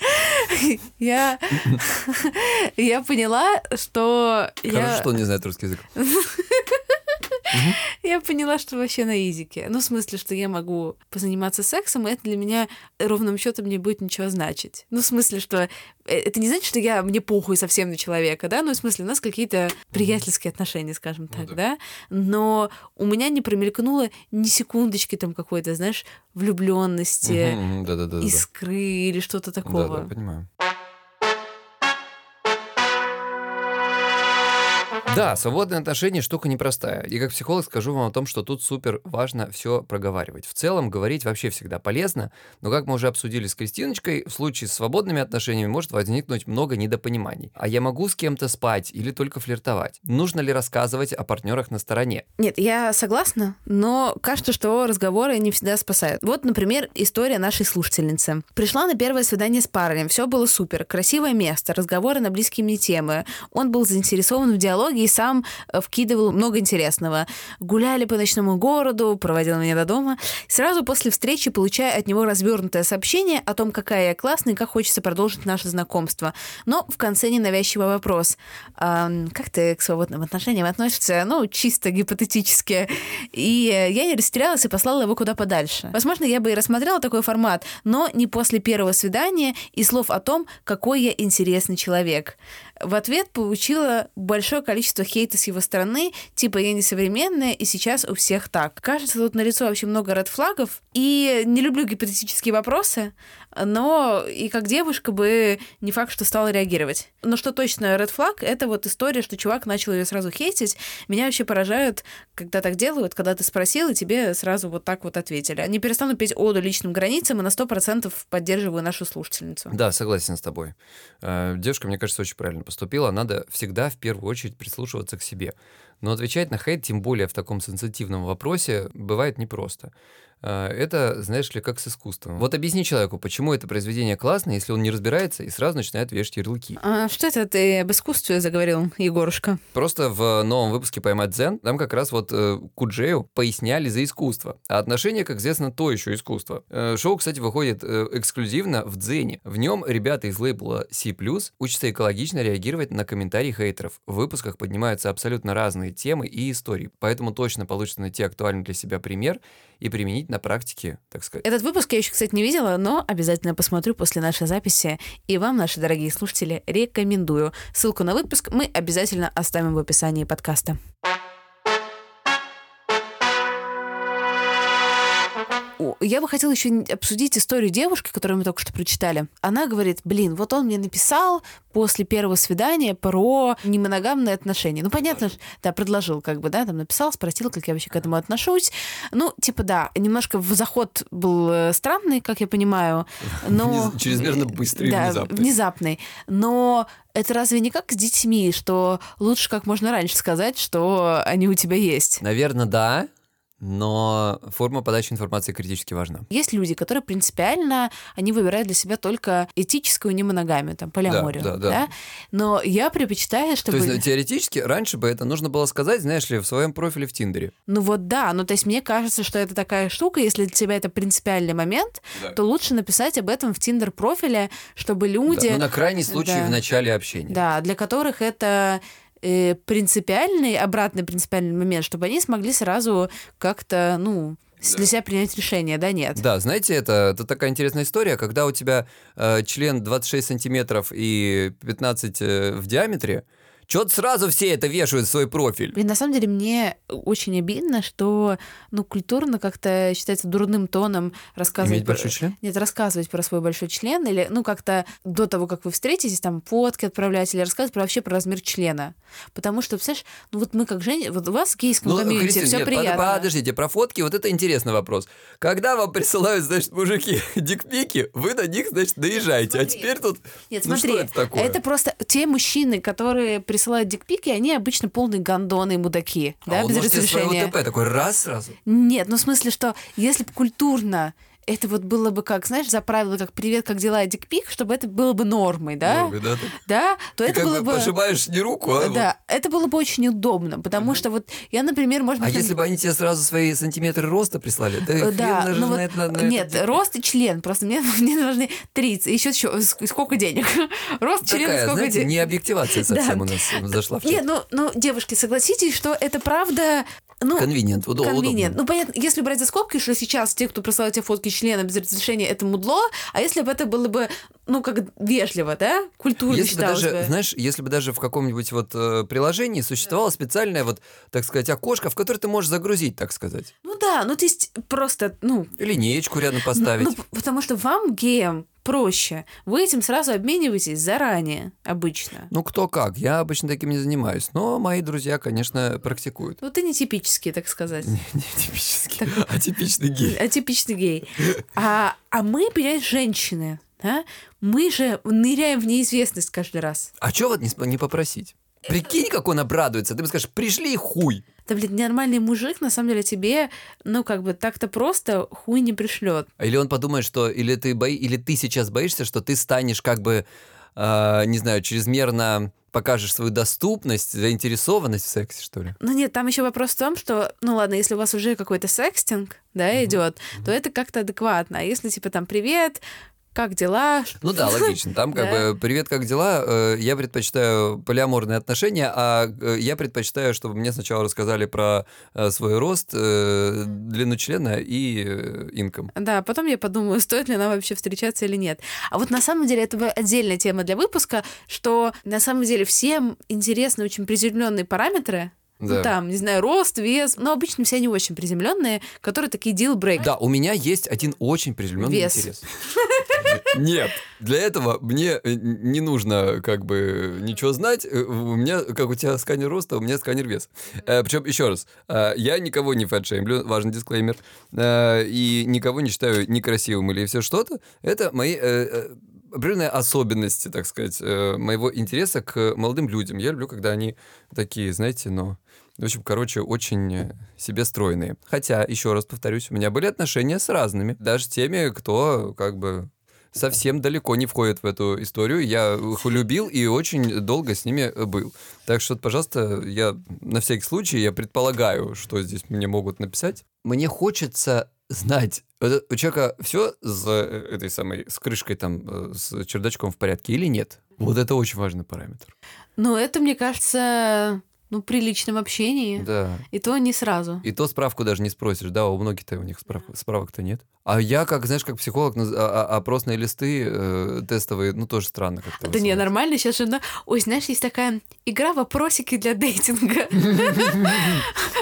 я, я поняла, что Хорошо, я... что он не знает русский язык. Я поняла, что вообще на изике. Ну, в смысле, что я могу позаниматься сексом, и это для меня ровным счетом не будет ничего значить. Ну, в смысле, что э, это не значит, что я мне похуй совсем на человека, да? Ну, в смысле, у нас какие-то приятельские отношения, скажем так, да. да. Но у меня не промелькнуло ни секундочки там какой-то, знаешь, влюбленности, искры или что-то Да, такого. да, понимаю. Да, свободные отношения штука непростая. И как психолог скажу вам о том, что тут супер важно все проговаривать. В целом, говорить вообще всегда полезно, но как мы уже обсудили с Кристиночкой, в случае с свободными отношениями может возникнуть много недопониманий. А я могу с кем-то спать или только флиртовать? Нужно ли рассказывать о партнерах на стороне? Нет, я согласна, но кажется, что разговоры не всегда спасают. Вот, например, история нашей слушательницы. Пришла на первое свидание с парнем, все было супер, красивое место, разговоры на близкие мне темы. Он был заинтересован в диалоге и сам э, вкидывал много интересного. Гуляли по ночному городу, проводил меня до дома. Сразу после встречи получаю от него развернутое сообщение о том, какая я классная и как хочется продолжить наше знакомство. Но в конце ненавязчивый вопрос. А, как ты к свободным отношениям относишься? Ну, чисто гипотетически. И я не растерялась и послала его куда подальше. Возможно, я бы и рассмотрела такой формат, но не после первого свидания и слов о том, какой я интересный человек. В ответ получила большое количество хейта с его стороны, типа «я несовременная, и сейчас у всех так». Кажется, тут налицо вообще много ред флагов, и не люблю гипотетические вопросы, но и как девушка бы не факт, что стала реагировать. Но что точно red flag, это вот история, что чувак начал ее сразу хейтить. Меня вообще поражают, когда так делают, когда ты спросил, и тебе сразу вот так вот ответили. Они перестанут петь оду личным границам, и на 100% поддерживаю нашу слушательницу. Да, согласен с тобой. Э, девушка, мне кажется, очень правильно поступила. Надо всегда в первую очередь прислушиваться к себе. Но отвечать на хейт, тем более в таком сенситивном вопросе, бывает непросто. А, это, знаешь ли, как с искусством. Вот объясни человеку, почему это произведение классное, если он не разбирается и сразу начинает вешать ярлыки. А что это ты об искусстве заговорил, Егорушка? Просто в новом выпуске «Поймать дзен» там как раз вот э, Куджею поясняли за искусство. А отношения, как известно, то еще искусство. Э, шоу, кстати, выходит э, эксклюзивно в дзене. В нем ребята из лейбла C+, учатся экологично реагировать на комментарии хейтеров. В выпусках поднимаются абсолютно разные темы и истории, поэтому точно получится найти актуальный для себя пример и применить на практике, так сказать. Этот выпуск я еще, кстати, не видела, но обязательно посмотрю после нашей записи. И вам, наши дорогие слушатели, рекомендую. Ссылку на выпуск мы обязательно оставим в описании подкаста. Я бы хотела еще обсудить историю девушки, которую мы только что прочитали. Она говорит, блин, вот он мне написал после первого свидания про немоногамные отношения. Ну, понятно, да, предложил, как бы, да, там написал, спросил, как я вообще к этому отношусь. Ну, типа, да, немножко в заход был э, странный, как я понимаю, но... Чрезмерно быстрый да, внезапный. внезапный. Но это разве не как с детьми, что лучше как можно раньше сказать, что они у тебя есть? Наверное, да но форма подачи информации критически важна. Есть люди, которые принципиально, они выбирают для себя только этическую немоногамию, там, полиаморию, да, да, да. да? Но я предпочитаю, чтобы... То есть, теоретически, раньше бы это нужно было сказать, знаешь ли, в своем профиле в Тиндере. Ну вот да, ну то есть мне кажется, что это такая штука, если для тебя это принципиальный момент, да. то лучше написать об этом в Тиндер-профиле, чтобы люди... Да, ну на крайний случай да. в начале общения. Да, для которых это принципиальный, обратный принципиальный момент, чтобы они смогли сразу как-то, ну, для себя принять решение, да, нет. Да, знаете, это, это такая интересная история, когда у тебя э, член 26 сантиметров и 15 э, в диаметре, что-то сразу все это вешают в свой профиль. Блин, на самом деле мне очень обидно, что ну, культурно как-то считается дурным тоном рассказывать... Иметь большой член? Нет, рассказывать про свой большой член или, ну, как-то до того, как вы встретитесь, там, фотки отправлять или рассказывать про, вообще про размер члена. Потому что, представляешь, ну вот мы как Женя, вот у вас в гейском ну, комьюнити все нет, приятно. Подождите, про фотки, вот это интересный вопрос. Когда вам присылают, значит, мужики дикпики, вы на них, значит, доезжаете. А смотри. А теперь тут... Нет, ну, смотри, это, такое? это просто те мужчины, которые присылают дикпики, они обычно полные гондоны и мудаки, а да, без разрешения. ВТП такой раз сразу? Нет, ну в смысле, что если бы культурно это вот было бы как, знаешь, за правило, как «Привет, как дела, дикпик», чтобы это было бы нормой, да? Нормой, да? Да, то Ты это как было бы... пожимаешь не руку, а? Да, вот. это было бы очень удобно, потому ага. что вот я, например, может быть... А если бы они тебе сразу свои сантиметры роста прислали? Да, да ну вот, на, на нет, это... рост и член, просто мне, мне нужны 30, еще что, сколько денег? рост, член, Такая, сколько знаете, денег? не объективация совсем да. у нас зашла в. Нет, ну, ну, девушки, согласитесь, что это правда ну, конвинент. Конвинент. Ну, понятно, если брать за скобки, что сейчас те, кто присылают тебе фотки члена без разрешения, это мудло, а если бы это было бы ну, как вежливо, да? Культурно Если бы даже, бы. знаешь, если бы даже в каком-нибудь вот э, приложении существовало специальное вот, так сказать, окошко, в которое ты можешь загрузить, так сказать. Ну да, ну то есть просто, ну... Линеечку рядом ну, поставить. ну, п- потому что вам, геям, проще. Вы этим сразу обмениваетесь заранее, обычно. Ну, кто как. Я обычно таким не занимаюсь. Но мои друзья, конечно, практикуют. Ну, ты не типический, так сказать. Не типический, а типичный гей. Атипичный гей. А, а мы, понимаешь, женщины, да? Мы же ныряем в неизвестность каждый раз. А чё вот не, не попросить? Прикинь, как он обрадуется. Ты бы скажешь, пришли хуй. Да, блин, нормальный мужик, на самом деле, тебе, ну, как бы так-то просто хуй не пришлет. Или он подумает, что или ты, бои... или ты сейчас боишься, что ты станешь как бы, э, не знаю, чрезмерно покажешь свою доступность, заинтересованность в сексе, что ли? Ну нет, там еще вопрос в том, что, ну ладно, если у вас уже какой-то секстинг, да, идет, то это как-то адекватно. А если типа там привет, как дела? Ну да, логично. Там как Да. бы «Привет, как дела?» э, Я предпочитаю полиаморные отношения, а э, я предпочитаю, чтобы мне сначала рассказали про э, свой рост, длину члена и инком. Да, потом я подумаю, стоит ли нам вообще встречаться или нет. А вот на самом деле это отдельная тема для выпуска, что на самом деле всем интересны очень приземленные параметры. Да. Ну, там, не знаю, рост, вес, но обычно все они очень приземленные, которые такие deal break. Да, у меня есть один очень приземленный Вес. интерес. Нет, для этого мне э, не нужно как бы ничего знать. Э, У меня, как у тебя сканер роста, у меня сканер вес. Причем, еще раз, э, я никого не фэтшеймлю, важный дисклеймер, э, и никого не считаю некрасивым или все что-то. Это мои э, э, определенные особенности, так сказать, э, моего интереса к молодым людям. Я люблю, когда они такие, знаете, ну... В общем, короче, очень э, себе стройные. Хотя, еще раз повторюсь, у меня были отношения с разными. Даже теми, кто как бы совсем далеко не входит в эту историю. Я их любил и очень долго с ними был. Так что, пожалуйста, я на всякий случай, я предполагаю, что здесь мне могут написать. Мне хочется знать, это у человека все с э, этой самой, с крышкой там, э, с чердачком в порядке или нет? Вот это очень важный параметр. Ну, это, мне кажется, ну, при личном общении. Да. И то не сразу. И то справку даже не спросишь, да, у многих-то у них справ- справок-то нет. А я, как, знаешь, как психолог, а- а- опросные листы э, тестовые, ну, тоже странно как-то. Да не, нормально, сейчас же... на- Ой, знаешь, есть такая игра вопросики для дейтинга.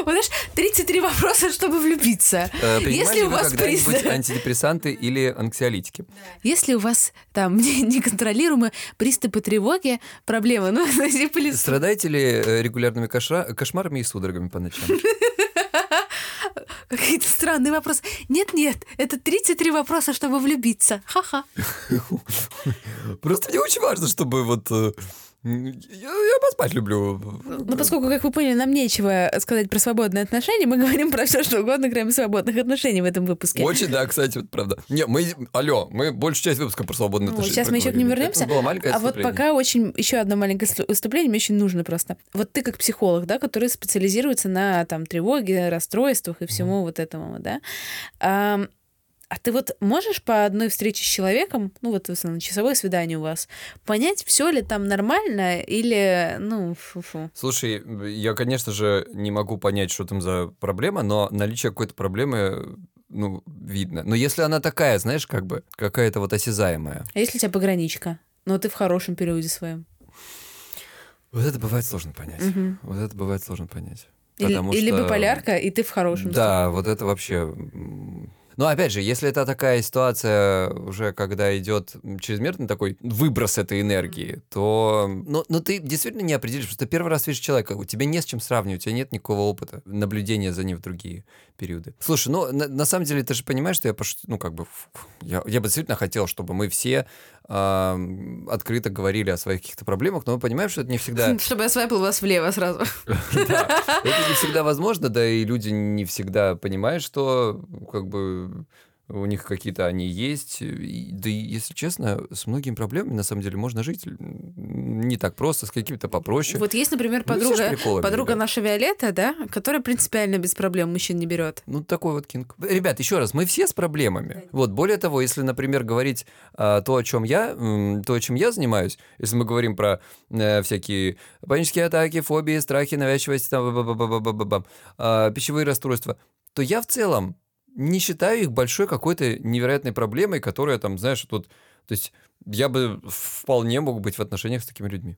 Вот знаешь, 33 вопроса, чтобы влюбиться. Э, Если ли у вас антидепрессанты или анксиолитики? Если у вас там неконтролируемые приступы тревоги, проблемы, ну, Страдаете ли э, регулярными кошмарами и судорогами по ночам? какие-то странные вопросы. Нет-нет, это 33 вопроса, чтобы влюбиться. Ха-ха. Просто мне очень важно, чтобы вот... Я, я поспать люблю. Ну, поскольку, как вы поняли, нам нечего сказать про свободные отношения, мы говорим про все, что угодно, кроме свободных отношений в этом выпуске. Очень, да, кстати, вот правда. Не, мы, алло, мы большую часть выпуска про свободные Ну, отношения сейчас мы еще к ним вернемся. Это было маленькое А вот пока очень еще одно маленькое ст- выступление мне очень нужно просто. Вот ты как психолог, да, который специализируется на там тревоге, расстройствах и всему вот этому, да. А ты вот можешь по одной встрече с человеком, ну вот в основном часовое свидание у вас, понять, все ли там нормально или, ну, фу-фу. Слушай, я, конечно же, не могу понять, что там за проблема, но наличие какой-то проблемы, ну, видно. Но если она такая, знаешь, как бы, какая-то вот осязаемая, А если у тебя пограничка? Ну, ты в хорошем периоде своем. вот это бывает сложно понять. Мгм. Вот это бывает сложно понять. Или, Потому или что- биполярка, и ты в хорошем. Да, вот это вообще... Но опять же, если это такая ситуация уже, когда идет чрезмерный такой выброс этой энергии, то... Ну, ну ты действительно не определишь, что ты первый раз видишь человека, у тебя не с чем сравнивать, у тебя нет никакого опыта наблюдения за ним в другие периоды. Слушай, ну, на, на самом деле, ты же понимаешь, что я, пош- ну, как бы, я, я бы действительно хотел, чтобы мы все открыто говорили о своих каких-то проблемах, но мы понимаем, что это не всегда... Чтобы я свайпал вас влево сразу. Это не всегда возможно, да и люди не всегда понимают, что как бы у них какие-то они есть. Да и, если честно, с многими проблемами на самом деле можно жить не так просто, с какими-то попроще. Вот есть, например, Ну, подруга, приколами, подруга ребят. наша Виолетта, да, которая принципиально без проблем мужчин не берет. Ну, такой вот кинг. Ребят, еще раз, мы все с проблемами. Вот, более того, если, например, говорить а, то, о чем я, то, чем я занимаюсь, если мы говорим про э, всякие панические атаки, фобии, страхи, навязчивость, там, ба-ба-ба-ба-ба-ба, а, пищевые расстройства, то я в целом не считаю их большой какой-то невероятной проблемой, которая там, знаешь, тут То есть я бы вполне мог быть в отношениях с такими людьми.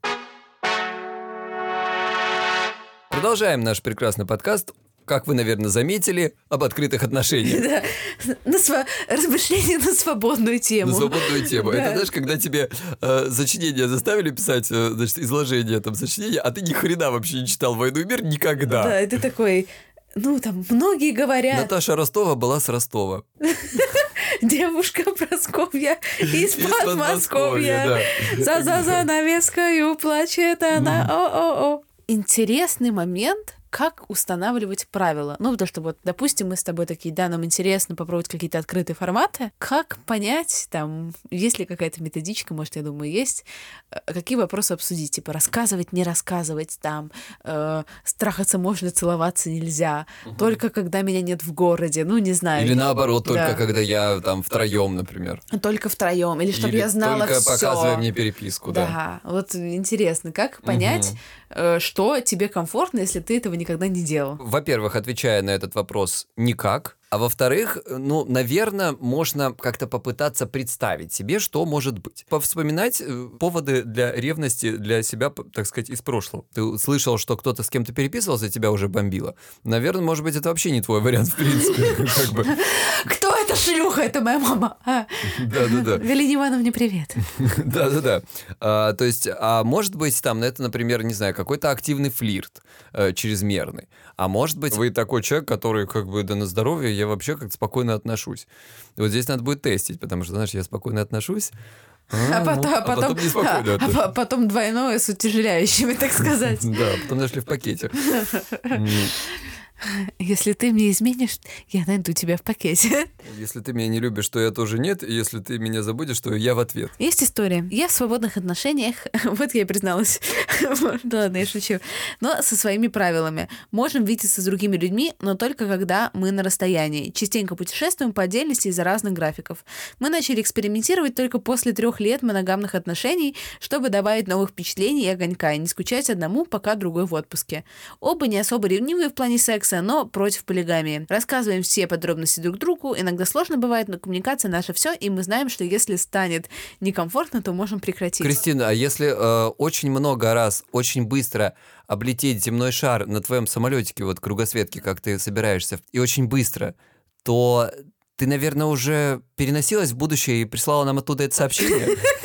Продолжаем наш прекрасный подкаст как вы, наверное, заметили, об открытых отношениях. Да. На сва... Размышления на свободную тему. На свободную тему. Да. Это, знаешь, когда тебе э, сочинение заставили писать, э, значит, изложение там сочинения, а ты ни хрена вообще не читал «Войну и мир» никогда. Да, и ты такой, ну, там, многие говорят... Наташа Ростова была с Ростова. Девушка Просковья из-под Московья. За-за занавескою плачет она. О-о-о. Интересный момент, как устанавливать правила? Ну, потому что вот, допустим, мы с тобой такие, да, нам интересно попробовать какие-то открытые форматы. Как понять, там, есть ли какая-то методичка, может, я думаю, есть, э, какие вопросы обсудить? Типа, рассказывать, не рассказывать, там, э, страхаться можно, целоваться нельзя, угу. только когда меня нет в городе, ну, не знаю. Или наоборот, только да. когда я там втроем, например. Только втроем, или чтобы или я знала только все. показывай мне переписку, да. Да, вот интересно, как понять, угу. Что тебе комфортно, если ты этого никогда не делал? Во-первых, отвечая на этот вопрос, никак. А во-вторых, ну, наверное, можно как-то попытаться представить себе, что может быть. Повспоминать э, поводы для ревности для себя, так сказать, из прошлого. Ты слышал, что кто-то с кем-то переписывался, тебя уже бомбило. Наверное, может быть, это вообще не твой вариант, в принципе. Кто это шлюха? Это моя мама. А. Да-да-да. Галине Ивановне привет. Да-да-да. А, то есть, а может быть, там, это, например, не знаю, какой-то активный флирт э, чрезмерный. А может быть, вы такой человек, который как бы да на здоровье, я вообще как-то спокойно отношусь. И вот здесь надо будет тестить, потому что, знаешь, я спокойно отношусь, а, а, ну, потом, а, потом, а, потом, а, потом двойное с утяжеляющими, так сказать. Да, потом нашли в пакете. Если ты мне изменишь, я найду тебя в пакете. Если ты меня не любишь, то я тоже нет. И если ты меня забудешь, то я в ответ. Есть история. Я в свободных отношениях, вот я и призналась. Ладно, я шучу. Но со своими правилами. Можем видеться с другими людьми, но только когда мы на расстоянии. Частенько путешествуем по отдельности из-за разных графиков. Мы начали экспериментировать только после трех лет моногамных отношений, чтобы добавить новых впечатлений и огонька, и не скучать одному, пока другой в отпуске. Оба не особо ревнивые в плане секса, секса, но против полигамии. Рассказываем все подробности друг другу. Иногда сложно бывает, но коммуникация наша все, и мы знаем, что если станет некомфортно, то можем прекратить. Кристина, а если э, очень много раз, очень быстро облететь земной шар на твоем самолетике, вот кругосветке, как ты собираешься, и очень быстро, то ты, наверное, уже переносилась в будущее и прислала нам оттуда это сообщение?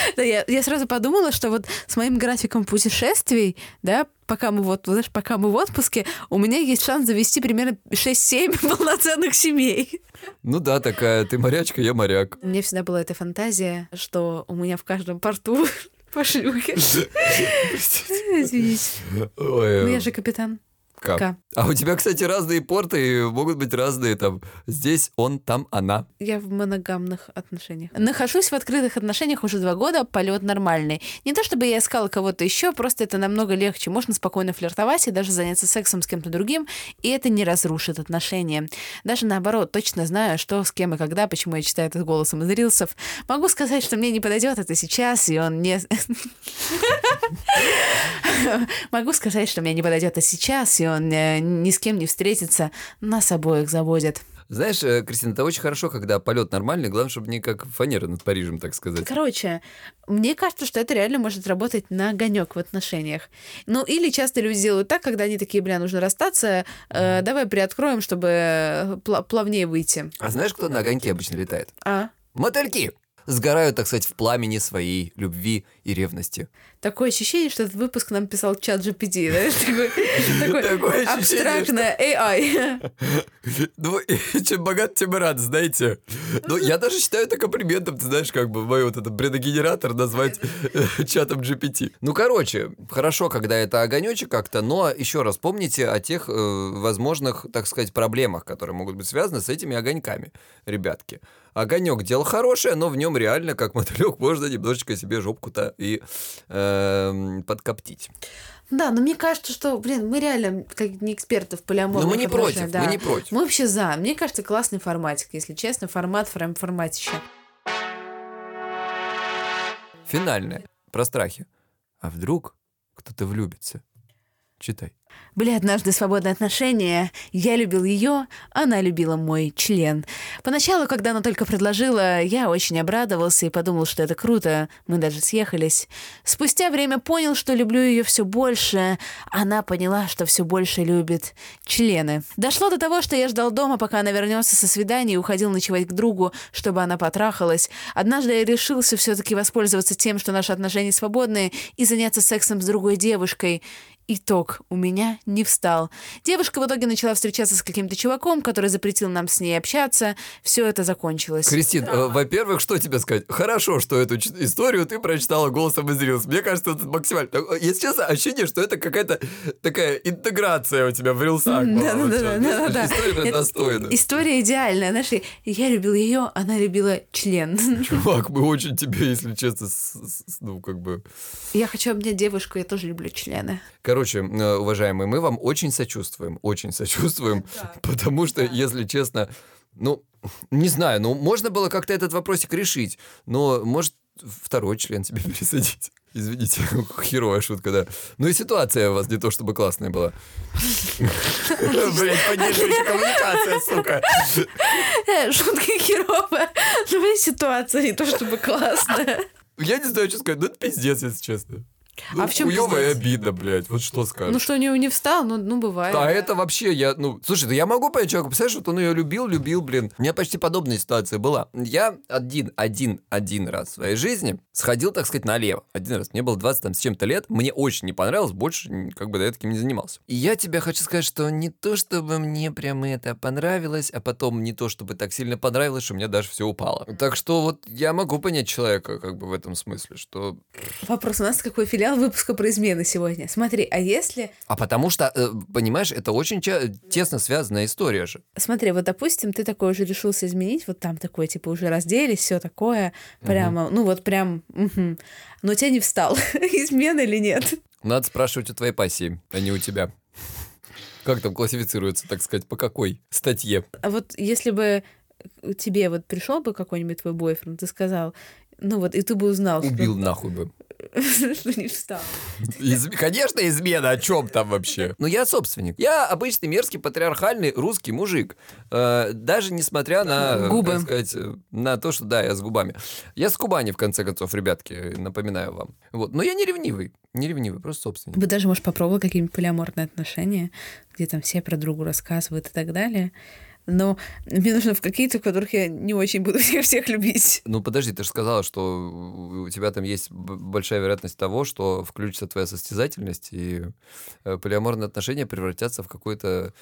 Да, я, я сразу подумала, что вот с моим графиком путешествий, да, пока мы вот, знаешь, пока мы в отпуске, у меня есть шанс завести примерно 6-7 полноценных семей. Ну да, такая, ты морячка, я моряк. У меня всегда была эта фантазия, что у меня в каждом порту по шлюхе. Извините. Ну я же капитан. К. К. А у тебя, кстати, разные порты, могут быть разные там. Здесь он, там она. Я в моногамных отношениях. Нахожусь в открытых отношениях уже два года, полет нормальный. Не то чтобы я искала кого-то еще, просто это намного легче. Можно спокойно флиртовать и даже заняться сексом с кем-то другим, и это не разрушит отношения. Даже наоборот, точно знаю, что с кем и когда, почему я читаю это голосом из рилсов. Могу сказать, что мне не подойдет это сейчас, и он не... Могу сказать, что мне не подойдет это сейчас, и он э, ни с кем не встретится, нас обоих заводит. Знаешь, э, Кристина, это очень хорошо, когда полет нормальный, главное, чтобы не как фанера над Парижем, так сказать. Короче, мне кажется, что это реально может работать на огонек в отношениях. Ну, или часто люди делают так, когда они такие, бля, нужно расстаться, э, давай приоткроем, чтобы э, плавнее выйти. А знаешь, кто на огоньке обычно летает? А? Мотыльки! сгорают, так сказать, в пламени своей любви и ревности. Такое ощущение, что этот выпуск нам писал чат GPT? Такое абстрактное AI. Ну, чем богат, тем рад, знаете. Ну, я даже считаю это комплиментом, ты знаешь, как бы мой вот этот предогенератор назвать э, чатом GPT. Ну, короче, хорошо, когда это огонечек как-то, но еще раз помните о тех э, возможных, так сказать, проблемах, которые могут быть связаны с этими огоньками, ребятки. Огонек дело хорошее, но в нем реально, как мотылек, можно немножечко себе жопку-то и э, подкоптить. Да, но мне кажется, что, блин, мы реально как не эксперты в полиаморных Но мы не против, да. мы не против. Мы вообще за. Мне кажется, классный форматик, если честно, формат форматище. Финальное. Про страхи. А вдруг кто-то влюбится? Читай. Были однажды свободные отношения. Я любил ее, она любила мой член. Поначалу, когда она только предложила, я очень обрадовался и подумал, что это круто. Мы даже съехались. Спустя время понял, что люблю ее все больше. Она поняла, что все больше любит члены. Дошло до того, что я ждал дома, пока она вернется со свидания и уходил ночевать к другу, чтобы она потрахалась. Однажды я решился все-таки воспользоваться тем, что наши отношения свободные, и заняться сексом с другой девушкой. Итог у меня не встал. Девушка в итоге начала встречаться с каким-то чуваком, который запретил нам с ней общаться. Все это закончилось. Кристин, э, во-первых, что тебе сказать? Хорошо, что эту историю ты прочитала голосом из Reels. Мне кажется, это максимально... Так, э, Если честно, ощущение, что это какая-то такая интеграция у тебя в рилсах. Да-да-да. История достойна. История идеальная. Знаешь, я любил ее, она любила член. Чувак, мы очень тебе, если честно, с- с- ну, как бы... Я хочу обнять девушку, я тоже люблю члены. Короче, э, уважаемые, мы вам очень сочувствуем, очень сочувствуем, потому что, если честно, ну, не знаю, ну, можно было как-то этот вопросик решить, но, может, второй член тебе пересадить. Извините, херовая шутка, да. Ну и ситуация у вас не то чтобы классная была. Блять, поддерживающая коммуникация, сука. Э, Шутка херовая. Ну, ситуация не то чтобы классная. Я не знаю, что сказать, ну это пиздец, если честно. А в чем пиздец? обидно, блядь, вот что скажешь. Ну что, у него не встал? Ну, ну бывает. Да, это вообще, я, ну, слушай, да я могу понять человека, представляешь, вот он ее любил, любил, блин. У меня почти подобная ситуация была. Я один, один, один раз в своей жизни сходил, так сказать, налево. Один раз. Мне было 20 там с чем-то лет, мне очень не понравилось, больше как бы до этого таким не занимался. И я тебе хочу сказать, что не то, чтобы мне прям это понравилось, а потом не то, чтобы так сильно понравилось, что у меня даже все упало. Так что вот я могу понять человека как бы в этом смысле, что... Вопрос, у нас какой филиал выпуска про измены сегодня? Смотри, а если... А потому что, э, понимаешь, это очень тесно связанная история же. Смотри, вот, допустим, ты такой уже решился изменить, вот там такое, типа, уже разделись, все такое, прямо, ну вот прям, мгм. но у тебя не встал, измена или нет? Надо спрашивать у твоей пассии, а не у тебя. Как там классифицируется, так сказать, по какой статье? А вот если бы тебе вот пришел бы какой-нибудь твой бойфренд, ты сказал, ну вот, и ты бы узнал, что- Убил нахуй бы. Что не встал. Из- Конечно, измена, о чем там вообще? Ну, я собственник. Я обычный мерзкий патриархальный русский мужик. Э, даже несмотря на, э, Губы. сказать, э, на то, что да, я с губами. Я с Кубани, в конце концов, ребятки, напоминаю вам. Вот. Но я не ревнивый. Не ревнивый, просто собственник. Бы даже, может, попробовал какие-нибудь полиаморные отношения, где там все про другу рассказывают и так далее. Но мне нужно в какие-то, в которых я не очень буду всех, всех любить. Ну, подожди, ты же сказала, что у тебя там есть большая вероятность того, что включится твоя состязательность, и э, полиаморные отношения превратятся в какой-то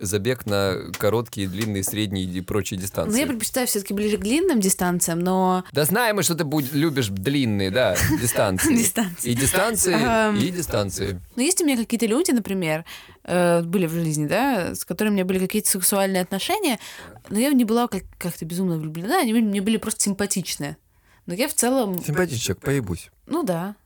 забег на короткие, длинные, средние и прочие Ну, дистанции. я предпочитаю все-таки ближе к длинным дистанциям, но Да знаем мы, что ты будь- любишь длинные, да, дистанции. Дистанции. И дистанции, Ам. и дистанции. Но есть у меня какие-то люди, например, э, были в жизни, да, с которыми у меня были какие-то сексуальные отношения, но я не была как- как-то безумно влюблена, они мне были просто симпатичны. Но я в целом... Симпатичек, поебусь. Ну да.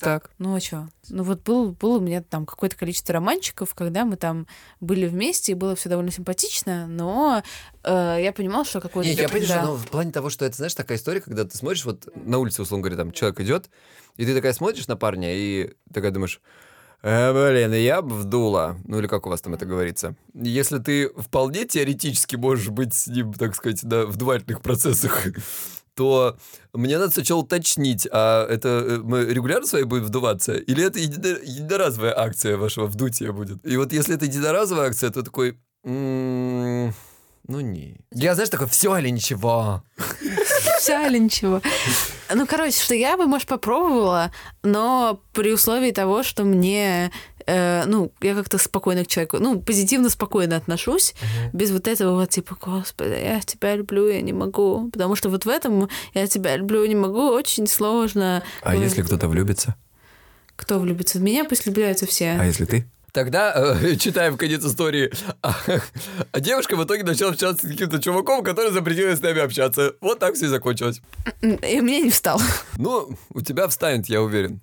Так. Ну а что? Ну вот был, было у меня там какое-то количество романчиков, когда мы там были вместе, и было все довольно симпатично, но э, я понимала, что какой-то... Нет, я понимаю, да. но в плане того, что это, знаешь, такая история, когда ты смотришь, вот на улице, условно говоря, там человек идет, и ты такая смотришь на парня, и такая думаешь, «Э, блин, я бы вдула. Ну или как у вас там это говорится. Если ты вполне теоретически можешь быть с ним, так сказать, на вдувательных процессах, то мне надо сначала уточнить, а это э, мы регулярно с вами будем вдуваться? Или это едино- единоразовая акция вашего вдутия будет? И вот если это единоразовая акция, то такой... «М, Ну не. Я, знаешь, такой, все или ничего. Все или ничего. Ну, короче, что я бы, может, попробовала, но при условии того, что мне, э, ну, я как-то спокойно к человеку, ну, позитивно спокойно отношусь, без вот этого вот типа, господи, я тебя люблю, я не могу. Потому что вот в этом я тебя люблю, не могу, очень сложно. А Ой, если кто-то влюбится? Кто влюбится в меня, пусть влюбляются все. А если ты? Тогда э, читаем конец истории. А, а девушка в итоге начала общаться с каким-то чуваком, который запретил с нами общаться. Вот так все и закончилось. И меня не встал. Ну, у тебя встанет, я уверен.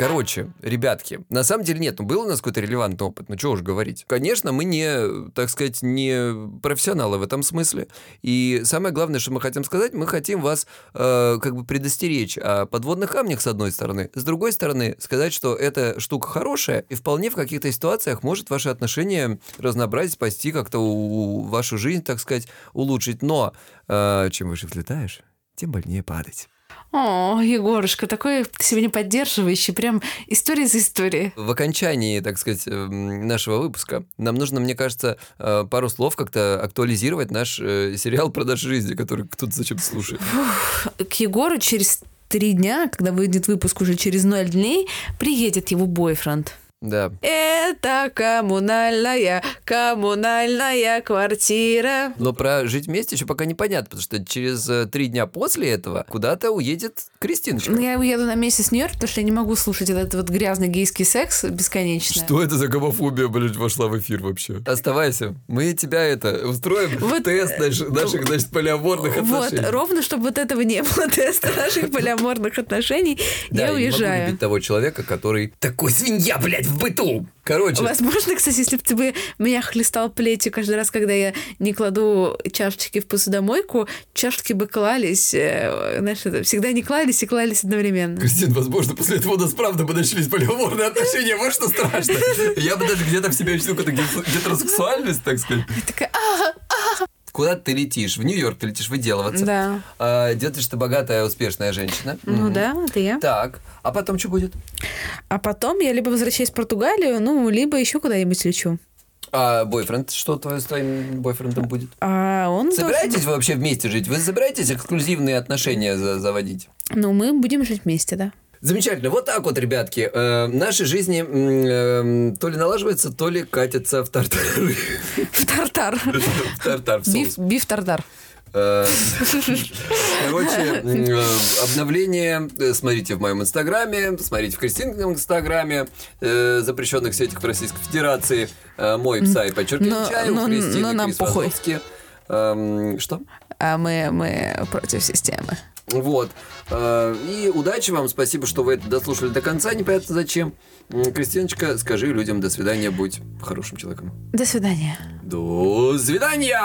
Короче, ребятки, на самом деле нет, ну был у нас какой-то релевантный опыт, ну что уж говорить. Конечно, мы не, так сказать, не профессионалы в этом смысле. И самое главное, что мы хотим сказать, мы хотим вас э, как бы предостеречь о подводных камнях с одной стороны, с другой стороны сказать, что эта штука хорошая и вполне в каких-то ситуациях может ваши отношения разнообразить, спасти как-то у вашу жизнь, так сказать, улучшить. Но э, чем выше взлетаешь, тем больнее падать. О, Егорушка, такой ты сегодня поддерживающий, прям история за историей. В окончании, так сказать, эм, нашего выпуска нам нужно, мне кажется, э, пару слов как-то актуализировать наш э, сериал «Продаж жизни», который кто-то зачем-то слушает. К Егору через три дня, когда выйдет выпуск уже через ноль дней, приедет его бойфренд. Да. Это коммунальная, коммунальная квартира. Но про жить вместе еще пока непонятно, потому что через э, три дня после этого куда-то уедет Кристиночка. Ну, я уеду на месяц в Нью-Йорк, потому что я не могу слушать этот вот грязный гейский секс бесконечно. Что это за гомофобия, блядь, вошла в эфир вообще? Оставайся. Мы тебя это устроим Вот, тест наших, наших, значит, полиаморных Вот, отношений. ровно, чтобы вот этого не было теста наших полиаморных отношений, Да, я не могу уезжаю. любить того человека, который такой свинья, блядь, в быту. Короче, Возможно, кстати, если бы ты бы меня хлестал плетью каждый раз, когда я не кладу чашечки в посудомойку, чашечки бы клались, э, знаешь, это, всегда не клались и клались одновременно. Кристин, возможно, после этого у нас правда бы начались полиаморные отношения. Вот что страшно. Я бы даже где-то в себя ощутил какую-то ге- гетеросексуальность, так сказать. Я такая, а, Куда ты летишь? В Нью-Йорк ты летишь выделываться. да. А, Где-то что богатая, успешная женщина. Ну Мгм. да, это я. Так, а потом что будет? А потом я либо возвращаюсь в Португалию, ну, либо еще куда-нибудь лечу. А бойфренд, что твое с твоим бойфрендом будет? А он Собираетесь вы вообще вместе жить? Вы собираетесь эксклюзивные отношения за- заводить? Ну, мы будем жить вместе, да. Замечательно. Вот так вот, ребятки. Э, наши жизни э, то ли налаживаются, то ли катятся в тартар. В тартар, в соус. Биф, тартар. Э, Короче, э, обновление э, смотрите в моем инстаграме, смотрите в Кристинном инстаграме, запрещенных сетях в Российской Федерации, мой псай подчеркиваю чаю, Кристины. Эм, Что? А мы, мы против системы. Вот. Э, И удачи вам. Спасибо, что вы это дослушали до конца. Непонятно зачем. Кристиночка, скажи людям до свидания. Будь хорошим человеком. До свидания. До свидания!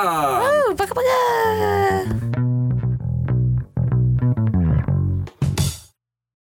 Пока-пока!